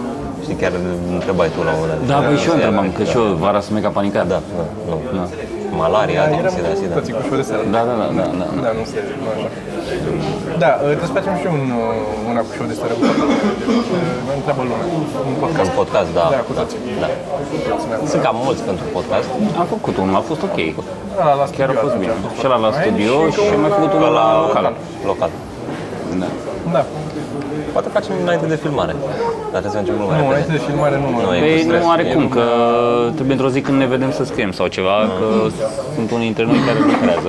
Știi, chiar întrebai tu la un moment dat. Da, băi, și eu întrebam, că și eu vara să mega panicat. Da, nu, nu. Malaria, Da, adică eram SIDA, SIDA. toții cu show de seară. Da, da, da, da, da. Da, nu se, nu așa. Da, uh, trebuie să facem și un, uh, una cu show de seară. Mă întreabă lumea. Un În podcast. podcast, da. Da, cu toții. Da. Sunt cam mulți pentru podcast. Am făcut unul, a fost ok. Ăla la Chiar a studio fost atunci. bine. Și ăla la Mai e studio și și încă am mai făcut unul la local. Local. Da. Da. Poate facem înainte de filmare. Dar trebuie să facem mult mai Nu, repede. înainte de filmare nu mă. Nu, e Păi cu stres. nu are E- cum, că trebuie într-o zi când ne vedem să scriem sau ceva, că sunt unii dintre noi care lucrează.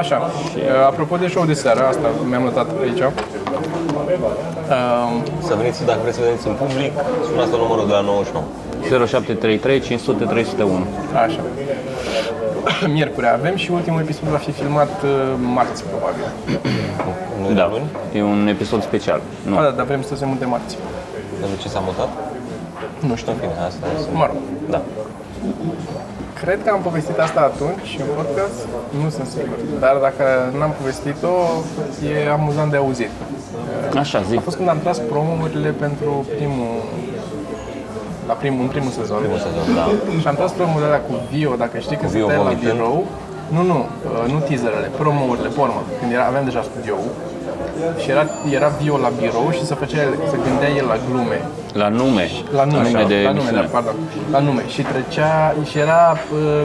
Așa. Uh, Apropo de show de seară, asta mi-am notat aici. Um, Să veniți, dacă vreți să veniți în public, sunați la numărul de la 99. 0733 500 301. Așa. [coughs] Miercuri avem și ultimul episod va fi filmat uh, marți, probabil. Nu [coughs] Da, luni? e un episod special. Nu. Da, da, dar vrem să se mute marți. Dar de ce s-a mutat? Nu știu. În fine, asta sunt. Mă rog. Da. Cred că am povestit asta atunci în podcast, nu sunt sigur. Dar dacă n-am povestit-o, e amuzant de auzit. Așa, zi. A fost când am tras promovurile pentru primul la primul, în primul sezon. Primul sezon, da. Și am tras promovurile alea cu Vio, dacă știi că Vio stăteai la vomitând? birou. Nu, nu, uh, nu teaserele, promourile, pe urmă, când era, aveam deja studioul. Și era, era Vio la birou și se făcea, se gândea el la glume. La nume. La nume, nume de la nume, da, emisiune. pardon. La nume. Și trecea, și era uh,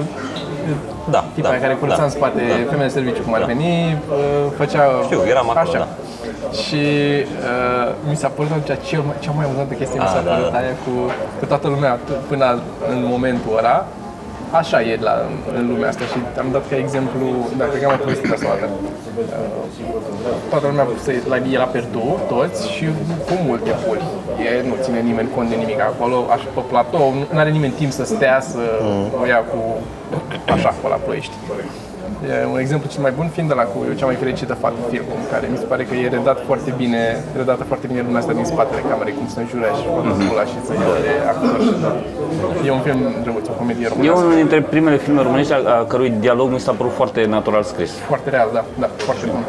Da, tipa da, care curăța da, în spate, da. femeia de serviciu, cum ar veni, uh, făcea... Știu, eram acolo, așa. da. Și uh, mi s-a părut atunci cel mai, cea mai amuzantă chestie, mi Ah, s-a da, părut da. aia cu, cu toată lumea t- până în momentul ăla. Așa e la, în lumea asta și am dat ca exemplu, da, cred că am mai povestit asta o dată. Uh, toată lumea se, la, e la perdu, toți, și cu multe puli. E, nu ține nimeni cont de nimic acolo, așa pe platou, nu are nimeni timp să stea, să o ia cu așa, acolo la ploiești. E un exemplu cel mai bun fiind de la cu cea mai fericită fată filmul, care mi se pare că e redat foarte bine, redată foarte bine lumea asta din spatele camerei, cum să înjura și pula și să ia de actor și de... E un film drăguț, o comedie E românească. unul dintre primele filme românești a, a cărui dialog mi s-a părut foarte natural scris. Foarte real, da, da, foarte bun.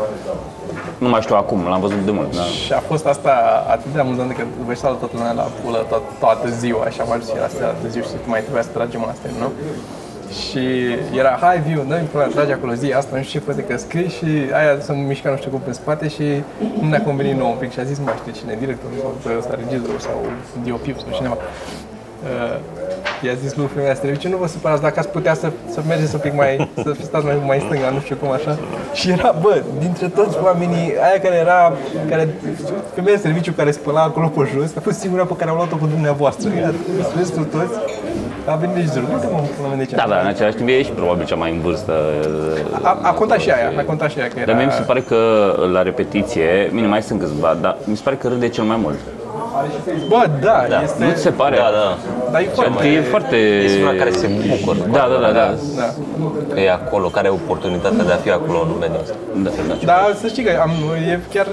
Nu mai știu acum, l-am văzut de mult. Da. Și a fost asta atât de amuzant că vă ieșea toată lumea la pulă toată, toată ziua, așa am ajuns și era seara târziu și mai trebuia să tragem asta, nu? Și era, hai viu, dă-mi pula, trage acolo zi asta, nu știu ce, poate că scrii și aia să nu mișca nu știu cum pe spate și nu ne-a convenit nouă un pic și a zis, nu mai știu cine, directorul sau pe ăsta, regizorul sau DOP sau cineva. Uh, i-a zis lui femeia asta, ce nu vă supărați dacă ați putea să, să mergeți un pic mai, să stați mai, mai în stânga, nu știu cum așa. Și era, bă, dintre toți oamenii, aia care era, care, femeia de serviciu care spăla acolo pe jos, a fost singura pe care am luat-o cu dumneavoastră. Iar restul toți, a venit deci zăru. Nu te mă pula mea de ce. Da, da, în același timp e și probabil cea mai în vârstă. A, a contat și aia, a contat și aia că era... Dar mie mi se pare că la repetiție, bine, mai sunt câțiva, dar mi se pare că râde cel mai mult. Bă, da, este... Nu ți se pare? Da, da. Dar e foarte... Că e foarte... E singura care se bucură. Da, da, da, da. Da. Că e acolo, care are oportunitatea de a fi acolo în lumea asta. da, da. Dar să știi că am, e chiar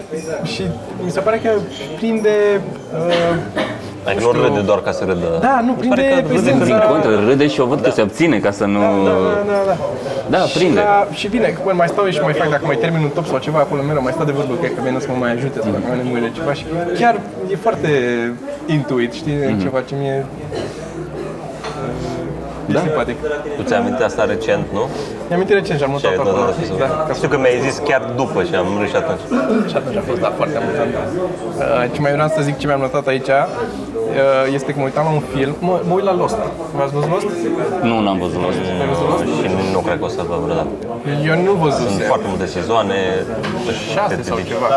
și mi se pare că prinde uh, Adică nu râde doar ca să râdă. Da, nu, Mi se pare prinde că râde prezența- Din contră, râde și eu văd că se abține ca să nu... Da, da, da, da. Da, prinde. Și, da, și bine, că bă, mai stau și mai fac, dacă mai termin un top sau ceva acolo mereu, mai stau de vorbă, cred că vine să mă mai ajute sau dacă mai am nevoie de ceva și chiar e foarte intuit, știi, Mhm. ceva ce mie e Da. simpatic. Tu ți-ai amintit asta recent, nu? Mi-am amintit recent și am Ce ai notat acolo. notat episodul? Da, ca să Știu că mi-ai zis chiar după și am râs și atunci. Și atunci a fost da, foarte amuzant. Uh, ce mai vreau să zic ce mi-am notat aici uh, este că mă uitam la un film, mă, mă uit la Lost. V-ați văzut Lost? Nu, n-am văzut Lost. Ai văzut Lost? Și nu cred că o să văd vreodată. Eu nu văzut Sunt foarte multe sezoane. șase sau Te- te- ceva.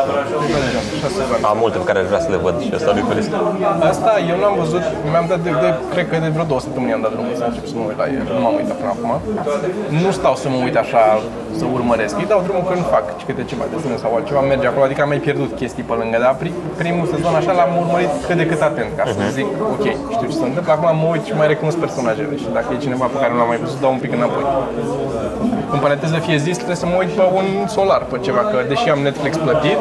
Cred că deja, șase sezoane. Am multe pe care aș vrea să le văd și asta nu pe listă. Asta eu n-am văzut, mi-am dat de, de, cred că de vreo două săptămâni am dat drumul să încep să mă uit la el, nu m-am uitat până acum. Nu stau să mă uit așa, să urmăresc, îi dau drumul când fac câte ceva de sine sau altceva, merge acolo, adică am mai pierdut chestii pe lângă, dar pri, primul sezon așa l-am urmărit cât de cât atent, ca să zic, ok, știu ce se întâmplă, acum mă uit și mai recunosc personajele și dacă e cineva pe care nu l-am mai văzut, dau un pic înapoi. În paranteză fie zis, trebuie să mă uit pe un solar, pe ceva, că deși am Netflix plătit,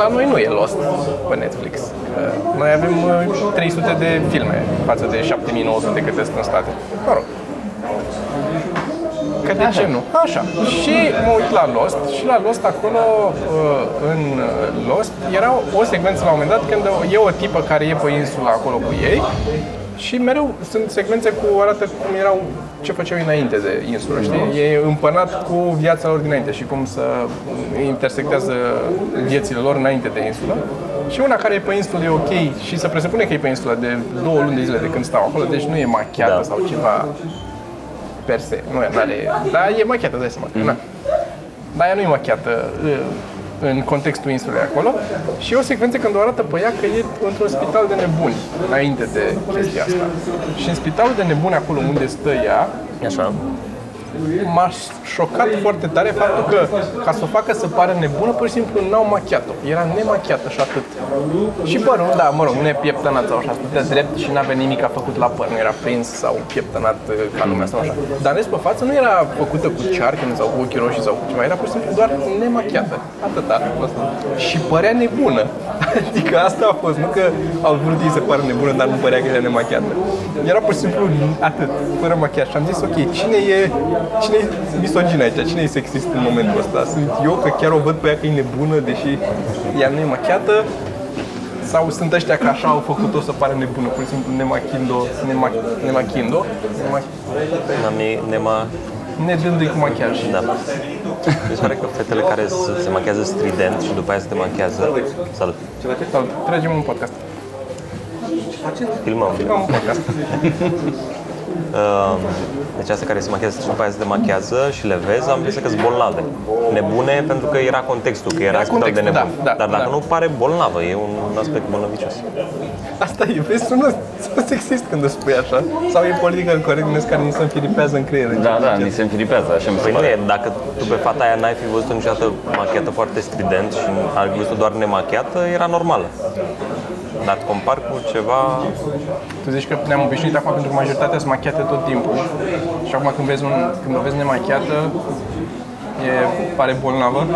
la noi nu e Lost pe Netflix. Că Noi avem uh, 300 de filme față de 7900 câte sunt în state. Mă rog, Că de ce nu? Așa. Și mă uit la Lost și la Lost acolo, uh, în Lost, era o secvență la un moment dat când e o tipă care e pe insula acolo cu ei și mereu sunt secvențe cu arată cum erau ce făceau înainte de insulă, știi? E împănat cu viața lor dinainte și cum să intersectează viețile lor înainte de insulă. Și una care e pe insulă e ok și se presupune că e pe insulă de două luni de zile de când stau acolo, deci nu e machiată Da. sau ceva per se. Nu e, are, dar e machiată, dai seama. Mm. Dar ea nu e machiată uh, în contextul insulei acolo. Și e o secvență când o arată pe ea că e într-un spital de nebuni înainte de chestia asta. Și în spitalul de nebuni acolo unde stă ea, Așa. M-aș șocat foarte tare faptul că ca să o facă să pară nebună, pur și simplu n-au machiat-o. Era nemachiată și atât. Și părul, da, mă rog, nepieptănat sau așa, stătea drept și n-avea nimic făcut la păr, nu era prins sau pieptănat uh, ca lumea sau așa. Dar în rest pe față nu era făcută cu cearcăne sau cu ochii roșii sau cu ceva, era pur și simplu doar nemachiată. Atâta. Și părea nebună. [laughs] Adică asta a fost, nu că au vrut ei să pară nebună, dar nu părea că era nemachiată. Era pur și simplu atât, fără machiaj. Și am zis, ok, cine e, cine e misogin aici? Cine e sexist în momentul ăsta? Sunt eu că chiar o văd pe ea că e nebună, deși ea nu e machiată? Sau sunt ăștia că așa au făcut-o să pară nebună, pur și simplu nemachindo, nema, nemachindo, nema, N-am e- nema... ne dându-i cu machiaj. Da. Mi se pare că fetele care se, se machează strident și după aia se demachează... Salut. Salut, tragem un podcast. Filmăm. Filmăm un podcast. [laughs] Uh, deci astea care se machează și după aia se demachează și le vezi, am impresia că sunt bolnave. Nebune pentru că era contextul, că era Era spital de contextul, nebun. da, da, Dar dacă da. nu pare bolnavă, e un aspect bolnăvicios. Asta e, vezi, sună, sună sexist când o spui așa. Sau e political correctness care ni se înfiripează în creier. Da, da, ni se înfiripează, așa mi se Păi nu pare. e, dacă tu pe fata aia n-ai fi văzut-o niciodată machiată foarte strident și ai văzut-o doar nemachiată, era normală. Dar compar cu ceva... Tu zici că ne-am obișnuit acum pentru că majoritatea sunt machiate tot timpul. Și acum când vezi, un, când o vezi nemachiată, e, pare bolnavă.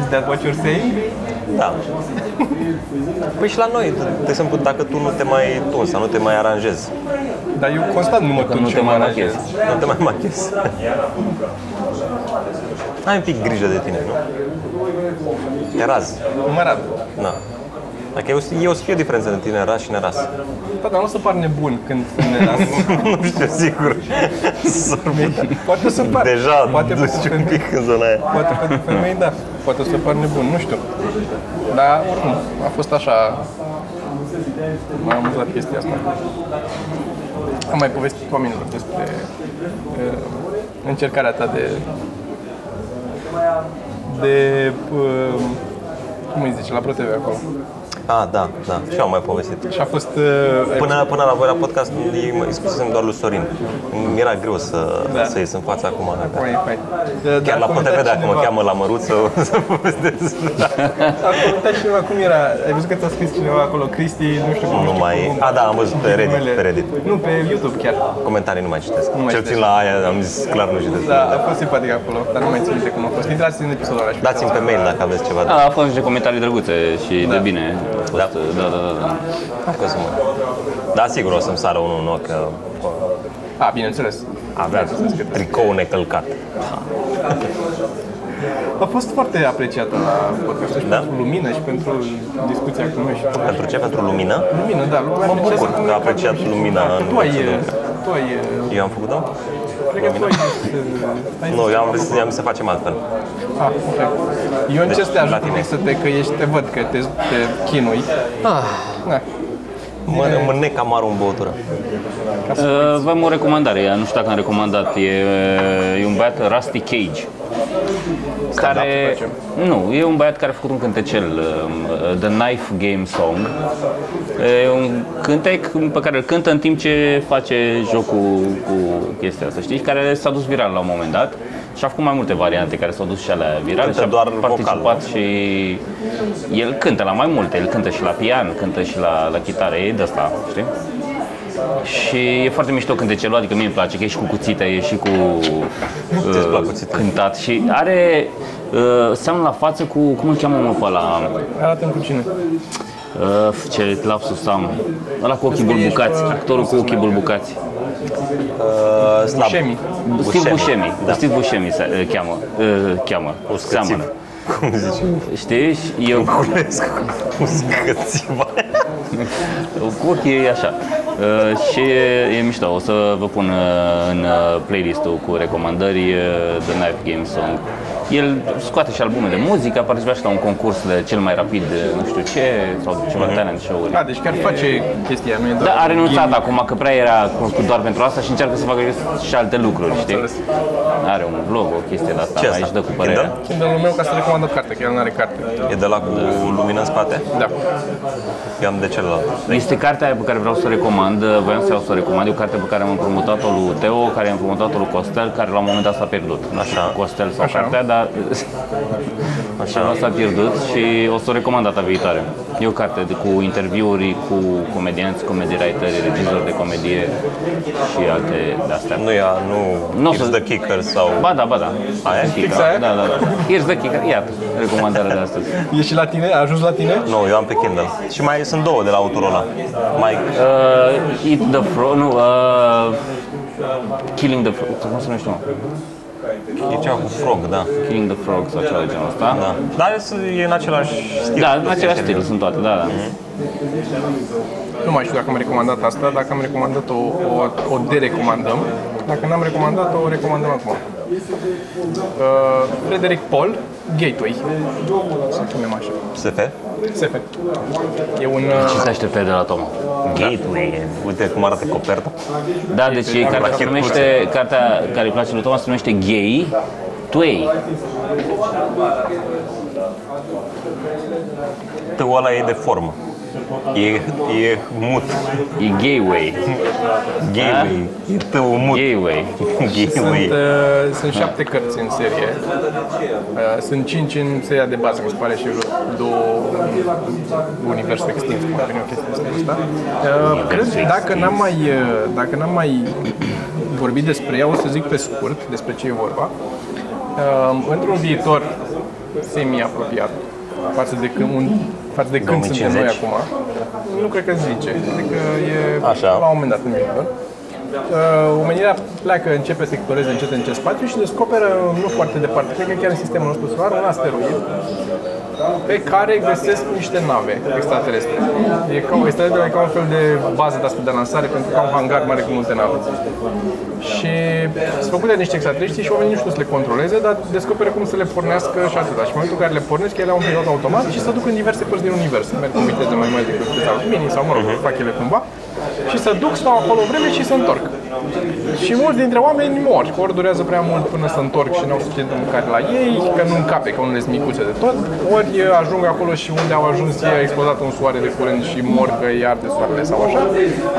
Is that what you're saying? Da. Păi și la noi, de exemplu, dacă tu nu te mai tuns sau nu te mai aranjezi, Dar eu constant nu mă Că tun nu și te mă mai aranjez. machiezi. nu te mai machiezi. Ai un pic grijă de tine, nu? E raz. Mă rad. Da. Dacă e o, e o să fie o diferență între tine ras și neras. Da, dar nu o să par nebun când ne las. [laughs] nu știu sigur. S-ar putea. Poate o să par. Deja poate duci pentru un pic în zona aia. Poate pentru femei, da. Poate o să par nebun, nu știu. Dar, oricum, a fost așa... M-a amuzat chestia asta. Am mai povestit oamenilor despre uh, încercarea ta de... de... Uh, cum îi zice, la ProTV acolo. Ah, da, da. Și eu am mai povestit. Și a fost... Uh, Până, până la voi la podcast îi îi spusesem doar lui Sorin. Mi era greu să, Da. să ies în fața acum. Fai, fai. Chiar la comentat PTV dacă mă cineva- cheamă la măruț să, să povestesc. A comentat cineva cum era, ai văzut că ți-a scris cineva acolo, Cristi, nu știu cum, Nu știu mai... cum. A, da, am văzut pe Reddit, Numele. pe Reddit. Nu, pe YouTube chiar. Comentarii nu mai citesc. Nu mai Cel puțin citesc. la aia am zis clar nu citesc. Da, a fost simpatic acolo, dar nu mai țin minte cum a fost. Intrați în episodul ăla și Dați-mi pe mail dacă aveți ceva de Da, a fost niște comentarii drăguțe și de bine. A fost, Da. da, da, da. da. Că să mă... Da, sigur o să-mi sară unul în ochi că A, bineînțeles. avea tricou necălcat. A fost foarte apreciată la podcast și Da? pentru lumină și pentru discuția cu noi și pentru Pentru ce? Pentru lumină? lumină, da, lumea Mă apreciază bucur cum că a e apreciat cadru și- lumina Da, că în tu ai, viața tu ai, Eu am făcut-o? Cred că tu ai zis, ai zis Nu, eu am zis, am zis să facem altfel. Ah, ok. Eu încerc să te ajut la tine. un pic să te, că ești, te văd că te, te chinui. Ah. Da. Mă, mă nec amar în băutură. Uh, Avem o recomandare, nu știu dacă am recomandat, e, e un băiat Rusty Cage. Care, facem. nu, e un băiat care a făcut un cântecel, um, The Knife Game Song. E un cântec pe care îl cântă în timp ce face jocul cu chestia asta, știi? Care s-a dus viral la un moment dat și a făcut mai multe variante care s-au dus și alea virale Cântă și a doar participat vocal, și el cântă la mai multe, el cântă și la pian, cântă și la, la chitară, e de asta, știi? Și e foarte mișto cântecelul, adică mie îmi place, că e și cu cuțită, e și cu Ți-ți plac cuțitele? cântat și are, uh, seamănă la față cu, cum îl cheamă mă pe ăla, Arată cu cine. uh, ce lapsus am, ăla cu ochii Vezi că ești bulbucați, pe- actorul cu ochii bulbucați. Uh, slab. Buscemi. Steve Buscemi, Da. Steve Buscemi se uh, cheamă, uh, cheamă, Uscățiv. seamănă. Cum zice? Știi? Și eu Culesc. Uscățiva. cu ochii e așa. Uh, și e, e mișto, o să vă pun uh, în uh, playlistul cu recomandări uh, The Knife Game Song. El scoate și albume de muzică, a participat și la un concurs de cel mai rapid, uh, nu știu ce, sau ceva talent show-uri. Da, deci chiar face chestia, nu e doar... Da, a renunțat acum că prea era cunoscut doar pentru asta și încearcă să facă și alte lucruri, știi? înțeles. Are un blog, o chestie de asta, Ce mai asta? își dă cu părerea. Kindle? Kindle-ul meu ca să recomandă carte, că el nu are carte. E de la cu lumină în spate? Da. Eu am de celălalt. Este cartea aia pe care vreau să o recomand, voiam să iau să o recomand, e o carte pe care am împrumutat-o lui Teo, care am împrumutat-o lui Costel, care la un moment dat s-a pierdut. Nu știu Așa. Costel sau Așa. cartea, dar [laughs] Așa. Așa. s-a pierdut și o să o recomand data viitoare. E o carte de, cu interviuri cu comedianți, comedy writeri, regizori de comedie și alte de-astea. Nu ia, nu, Nu o Here's să- the Kicker sau... Ba da, ba da. Aia e? Fix aia? Da, da, da. Here's the kicker. Iată, recomandarea de astăzi. [laughs] E și la tine? A ajuns la tine? Nu, eu am pe Kindle. Și mai sunt două de la autorul ăla. Mike. Uh, Eat the Frog, nu, uh, Killing the Frog, cum se numește, mă? E ceva cu frog, da. Killing the Frog sau ceva de genul ăsta. da. Dar e în același stil. Da, în același stil sunt toate, da, da. Nu mai știu dacă am recomandat asta, dacă am recomandat-o, o, o derecomandăm. Dacă n-am recomandat-o, o recomandăm acum. Uh, Frederick Paul, Gateway. Să spunem așa. SF? SF. E un... Ce Uh, se aștepte de la Toma? Gateway. Uite cum arată coperta. Da, deci cartea se numește, cartea care îi place lui Toma se numește Gay Tway. Tăul ăla e de formă. E, e mut. E Gayway. Gateway. E tăul mut. Gayway. Gateway. sunt, uh, sunt șapte cărți în serie. Uh, sunt cinci în seria de bază, mi se pare, și vreo două universul extins, cum ar veni o chestie despre asta. Uh, cred, dacă n-am mai, uh, dacă n-am mai vorbit despre ea, o să zic pe scurt despre ce e vorba. Uh, într-un viitor semi-apropiat, față de când, un, față de când suntem 2050? noi acum, nu cred că zice. Adică e Așa. la un moment dat în viitor. Uh, omenirea pleacă, începe să exploreze încet încet spațiu și descoperă nu foarte departe, cred că chiar în sistemul nostru solar, un asteroid pe care găsesc niște nave extraterestre. E ca, extraterestre e ca un fel de bază de asta de lansare pentru ca un hangar mare cu multe nave. Și sunt făcute niște extraterestri și oamenii nu știu să le controleze, dar descoperă cum să le pornească și atâta. Și în momentul în care le pornesc, ele au un pilot automat și se duc în diverse părți din univers. Merg cu viteze mai mari decât viteza luminii sau, mă rog, fac ele cumva. Și se duc, stau acolo o vreme și se întorc. Și mulți dintre oameni mor, ori durează prea mult până se întorc și nu au suficientă mâncare la ei, că nu încape, că unele sunt micuțe de tot, ori ajung acolo și unde au ajuns ei a explodat un soare de curând și mor că îi arde soarele sau așa.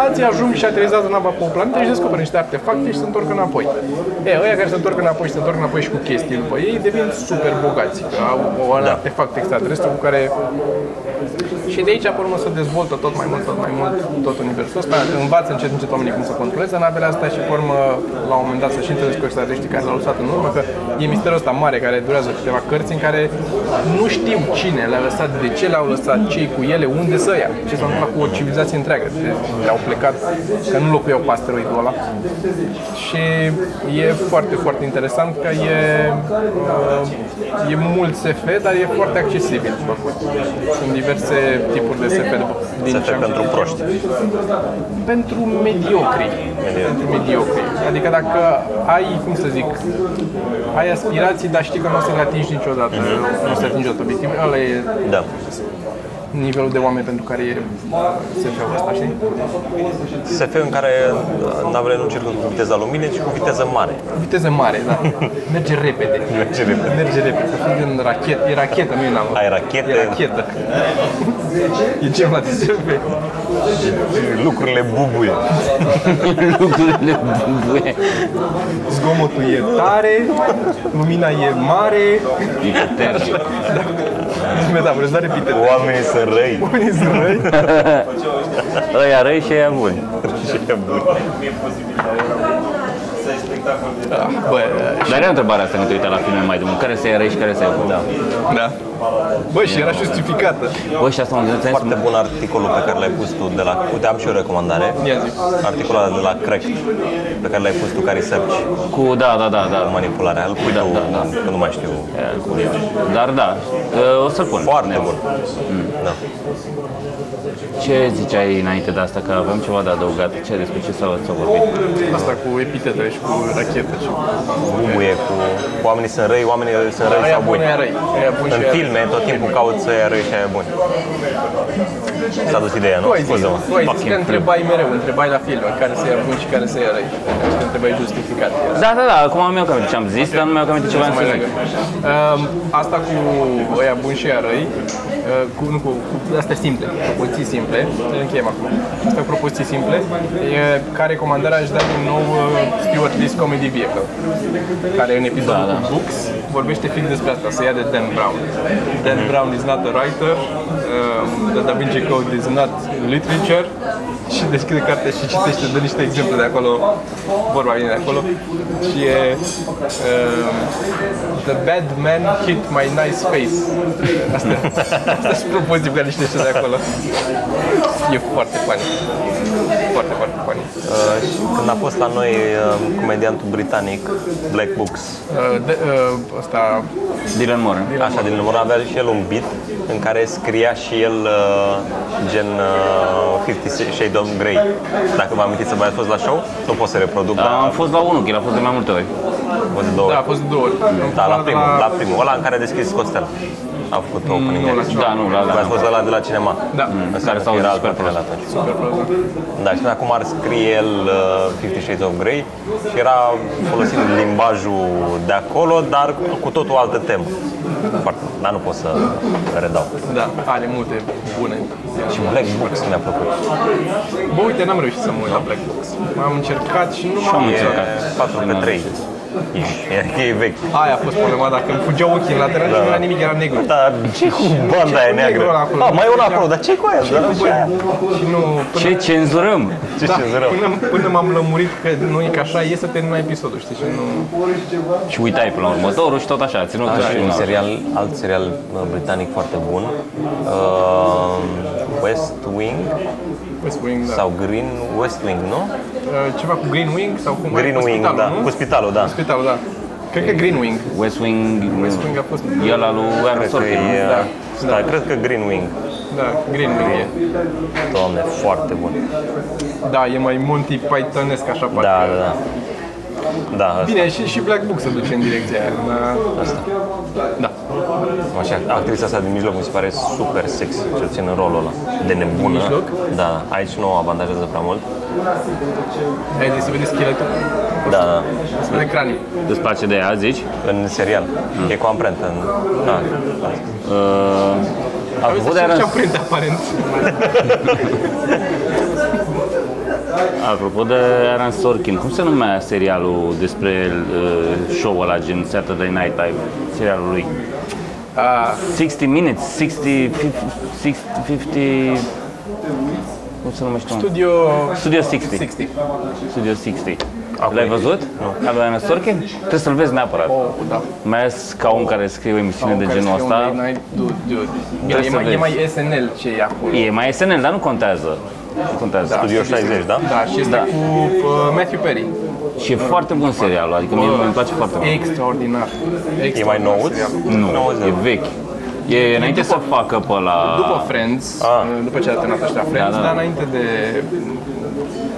Alții ajung și aterizează nava pe o planetă și descoperă niște artefacte și se întorc înapoi. E, ăia care se întorc înapoi și se întorc înapoi și cu chestii după ei devin super bogați, că au un Da. artefact extraterestru cu care și de aici, pe urmă, se dezvoltă tot mai mult, tot mai mult, tot universul ăsta. Învață încet, încet oamenii cum să controleze navele astea și, pe urmă, la un moment dat, să și înțeles cu extraterestrii care l-au lăsat în urmă, că e misterul ăsta mare care durează câteva cărți în care nu știu cine le-a lăsat, de ce le-au lăsat, cei cu ele, unde să ia, ce s-a întâmplat cu o civilizație întreagă. De- Le-au plecat, că nu locuiau pe asteroidul ăla. Și e foarte, foarte interesant că e, uh, e mult SF, dar e foarte accesibil făcut. Sunt diverse tipuri de SF. după- Din SF ce am pentru citit. proști. Pentru mediocri. Pentru mediocri. Adică dacă ai, cum să zic, ai aspirații, dar știi că nu o să le atingi niciodată, nu o să atingi niciodată obiectivul, ăla e Da. Nivelul de oameni pentru care e SF-ul ăsta, știi? SF în care navele nu circulă cu viteza luminii, ci cu viteză mare. Viteză mare, da. [laughs] Merge repede. Merge repede. Merge repede. Să fii din rachetă. E rachetă, nu e navă. Ai rachete. E rachetă. e ceva de SF. Lucrurile bubuie. [laughs] Lucrurile Gurile bubuie. Zgomotul e tare, lumina e mare. E puternic. Metaforă, să repite. Oamenii sunt răi. Unii sunt răi. [laughs] Ăia răi și ăia buni. Și e bun. Bă, Dar era întrebarea asta când te uita la filme mai de mult. Care să ia răi și care să ia buni? Da. da. Bă, și era justificată. Bă, și asta mă gândesc Foarte bun articolul pe care l-ai pus tu de la... Uite, am și o recomandare. Ia zi. Articolul ăla de la Crack pe care l-ai pus tu ca research cu, da, da, da, da. manipularea. Îl pui Da, tu, da, da. că nu mai știu. Dar da, o să-l pun. Foarte bun. Da. Ce ziceai înainte de asta? Că avem ceva de adăugat. Ce despre ce s-a s-a vorbit? Asta cu epitetele și cu rachete și cu... Bubuie cu oamenii sunt răi, oamenii sunt răi Aia sau bun, buni. aia răi. Aia bun și În aia răi. filme tot timpul caut să ia răi și aia buni. S-a dus ideea, nu? Tu ai zis, Scuze-mă. tu ai zis Fucking că întrebai mereu, întrebai la filme, care să ia bun și care să ia răi. Și că întrebai justificat. Da, da, da, acum mi-au cam ce am zis, dar nu mi-au cam ce vreau să mai zic. lângă. Um, asta cu ăia buni și ăia răi, uh, cu, nu, cu, cu astea simple, propoziții simple, le încheiem acum. Astea cu propoziții simple, e, ca recomandare aș da din nou uh, Stuart Lee's Comedy Vehicle, care în episodul Da, da. cu Books vorbește fix despre asta, se ia de Dan Brown. Dan Brown is not a writer, um, The Da Vinci Code is not literature, și deschide cartea și citește, dă niște exemple de acolo, vorba vine de acolo, și e um, The bad man hit my nice face. Asta, asta și propozitiv care niște de acolo. E foarte funny. Foarte, foarte funny. Uh, și când a fost la noi uh, comediantul britanic Black Books, Uh, de, uh, asta, Dylan Moran. așa din număr avea și el un beat în care scria și el uh, gen uh, 50 Shades of Grey. Dacă vă amintiți să mai ați fost la show, nu pot să reproduc, dar Am fost la unul, că el a fost de mai multe ori. a fost de două da, a ori. fost de două ori. Da, la Ăla de primul, la primul, ăla în care a deschis Costel. A făcut opening. nu, la Da, nu, la, Voi la, ați fost ăla de la cinema. Da. În care s-au era zis alt super partener prost. atunci. Super prost. Da, și acum ar scrie el uh, Fifty Shades of Grey și era folosind limbajul de acolo, dar cu totul altă temă. Foarte, dar nu pot să redau. Da, are multe bune. Și Black Books mi-a plăcut. Bă, uite, n-am reușit să mă uit la Black Box. Am încercat și nu m-am am E încercat. 4 pe 3. E, e vechi. Aia a fost problema, dacă îmi fugeau ochii în lateral și nu era nimic, era negru. Dar ce cu banda aia cu neagră? negru ăla acolo? Ah, mai e una acolo, dar ce cu aia? Dar ce aia? Și nu, până, Ce cenzurăm? Ce da, cenzurăm? până, până m-am lămurit că nu e că așa e să termina episodul, știi? Și nu... Și uitai până la următorul și tot așa, ținut Da, și și un final. serial, alt serial uh, britanic foarte bun. Uh, West Wing West Wing, da. sau Green West Wing, nu? Uh, ceva cu Green Wing sau cum Green cu Wing, spitalul, da, nu? cu spitalul, da. Spitalul, da. Cred că Green Wing. West Wing, West Wing a fost... e ăla lui Aaron Cred că Sorkin, nu? e, Da. da, cred că Green Wing. Da, Green Wing e. Doamne, foarte bun. Da, e mai Monty Pythonesc așa parcă. Da, da, da. Da, asta. Bine, și, și Black Book se duce în direcția aia. Da. asta. da. Așa, actrița asta din mijloc mi se pare super sexy, cel puțin în rolul ăla. De nebună. Mijloc? Da, aici nu o avantajează prea mult. Hai de să vede scheletul. Da, da. Să vede cranii. Îți place de ea, zici? În serial. E cu amprentă. În... Da. Uh, a Auzi, făcut de așa Aaron, ce-am prins aparent. apropo de Aaron Sorkin, cum se numea serialul despre uh, show-ul ăla, gen Saturday Night Live, serialul lui? Ah, 60 Minutes, 60, 50, 50 cum se numește? mă? studio... Studio 60. 60. Studio 60. L-ai văzut? Nu. Al lui Aaron Sorkin? Trebuie să-l vezi neapărat. Oh, da. Mai ales ca om care scrie o emisiune de Care genul scrie un ăsta. late night, dude, dude. Bine, Trebuie e să mai, e vezi. mai SNL ce e acolo. E mai SNL, dar nu contează. Nu contează. Studio 60, da? Da, și este Da. cu uh, Matthew Perry. Și e foarte bun serialul, adică mie îmi place foarte mult. Extraordinar. E mai Extraordinar nouț? serialul. Nu, 90. e vechi. E înainte să facă pe la... După Friends, Ah. uh, după ce a terminat ăștia Friends, Da, da. dar înainte de...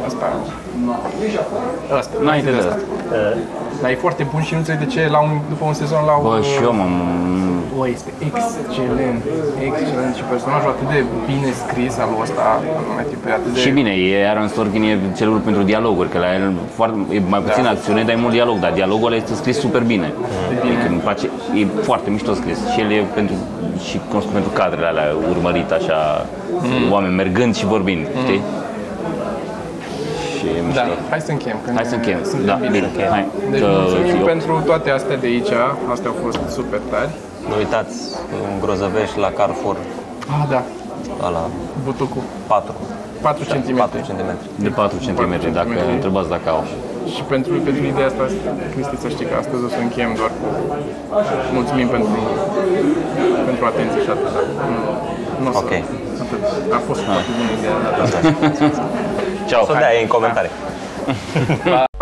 Asta... Asta, Înainte de asta. Dar e foarte bun și nu înțeleg de ce la un, după un sezon l-au... Bă, și eu m-am... Bă, este excelent, excelent și personajul atât de bine scris al lui ăsta, al lui Matthew Perry, atât de... Și bine, e Aaron Sorkin e celul pentru dialoguri, că la el foarte, e mai puțin Da. acțiune, dar e mult dialog, dar dialogul ăla este scris super bine. Adică îmi place, e foarte mișto scris și el e pentru, și cunoscut pentru cadrele alea urmărite așa, Mm. oameni mergând și vorbind, știi? Și Da, mișto. hai să încheiem. că Hai ne- să încheiem. suntem Da, bine, hai. Deci Că mulțumim eu- pentru toate astea de aici. Astea au fost super tari. Nu uitați, în Grozăvești, la Carrefour, Ah, da, la butucul. 4, 4 cm. 4 cm. De 4 cm, dacă centimetri. întrebați dacă au. Și pentru, pentru ideea asta, Cristi, să știi că astăzi o să încheiem doar cu mulțumim pentru, pentru atenție și atât. Nu, nu o să, Ok. atât. A fost foarte bună ideea [laughs] data asta. Ceau! Să dea ei în comentarii. [laughs]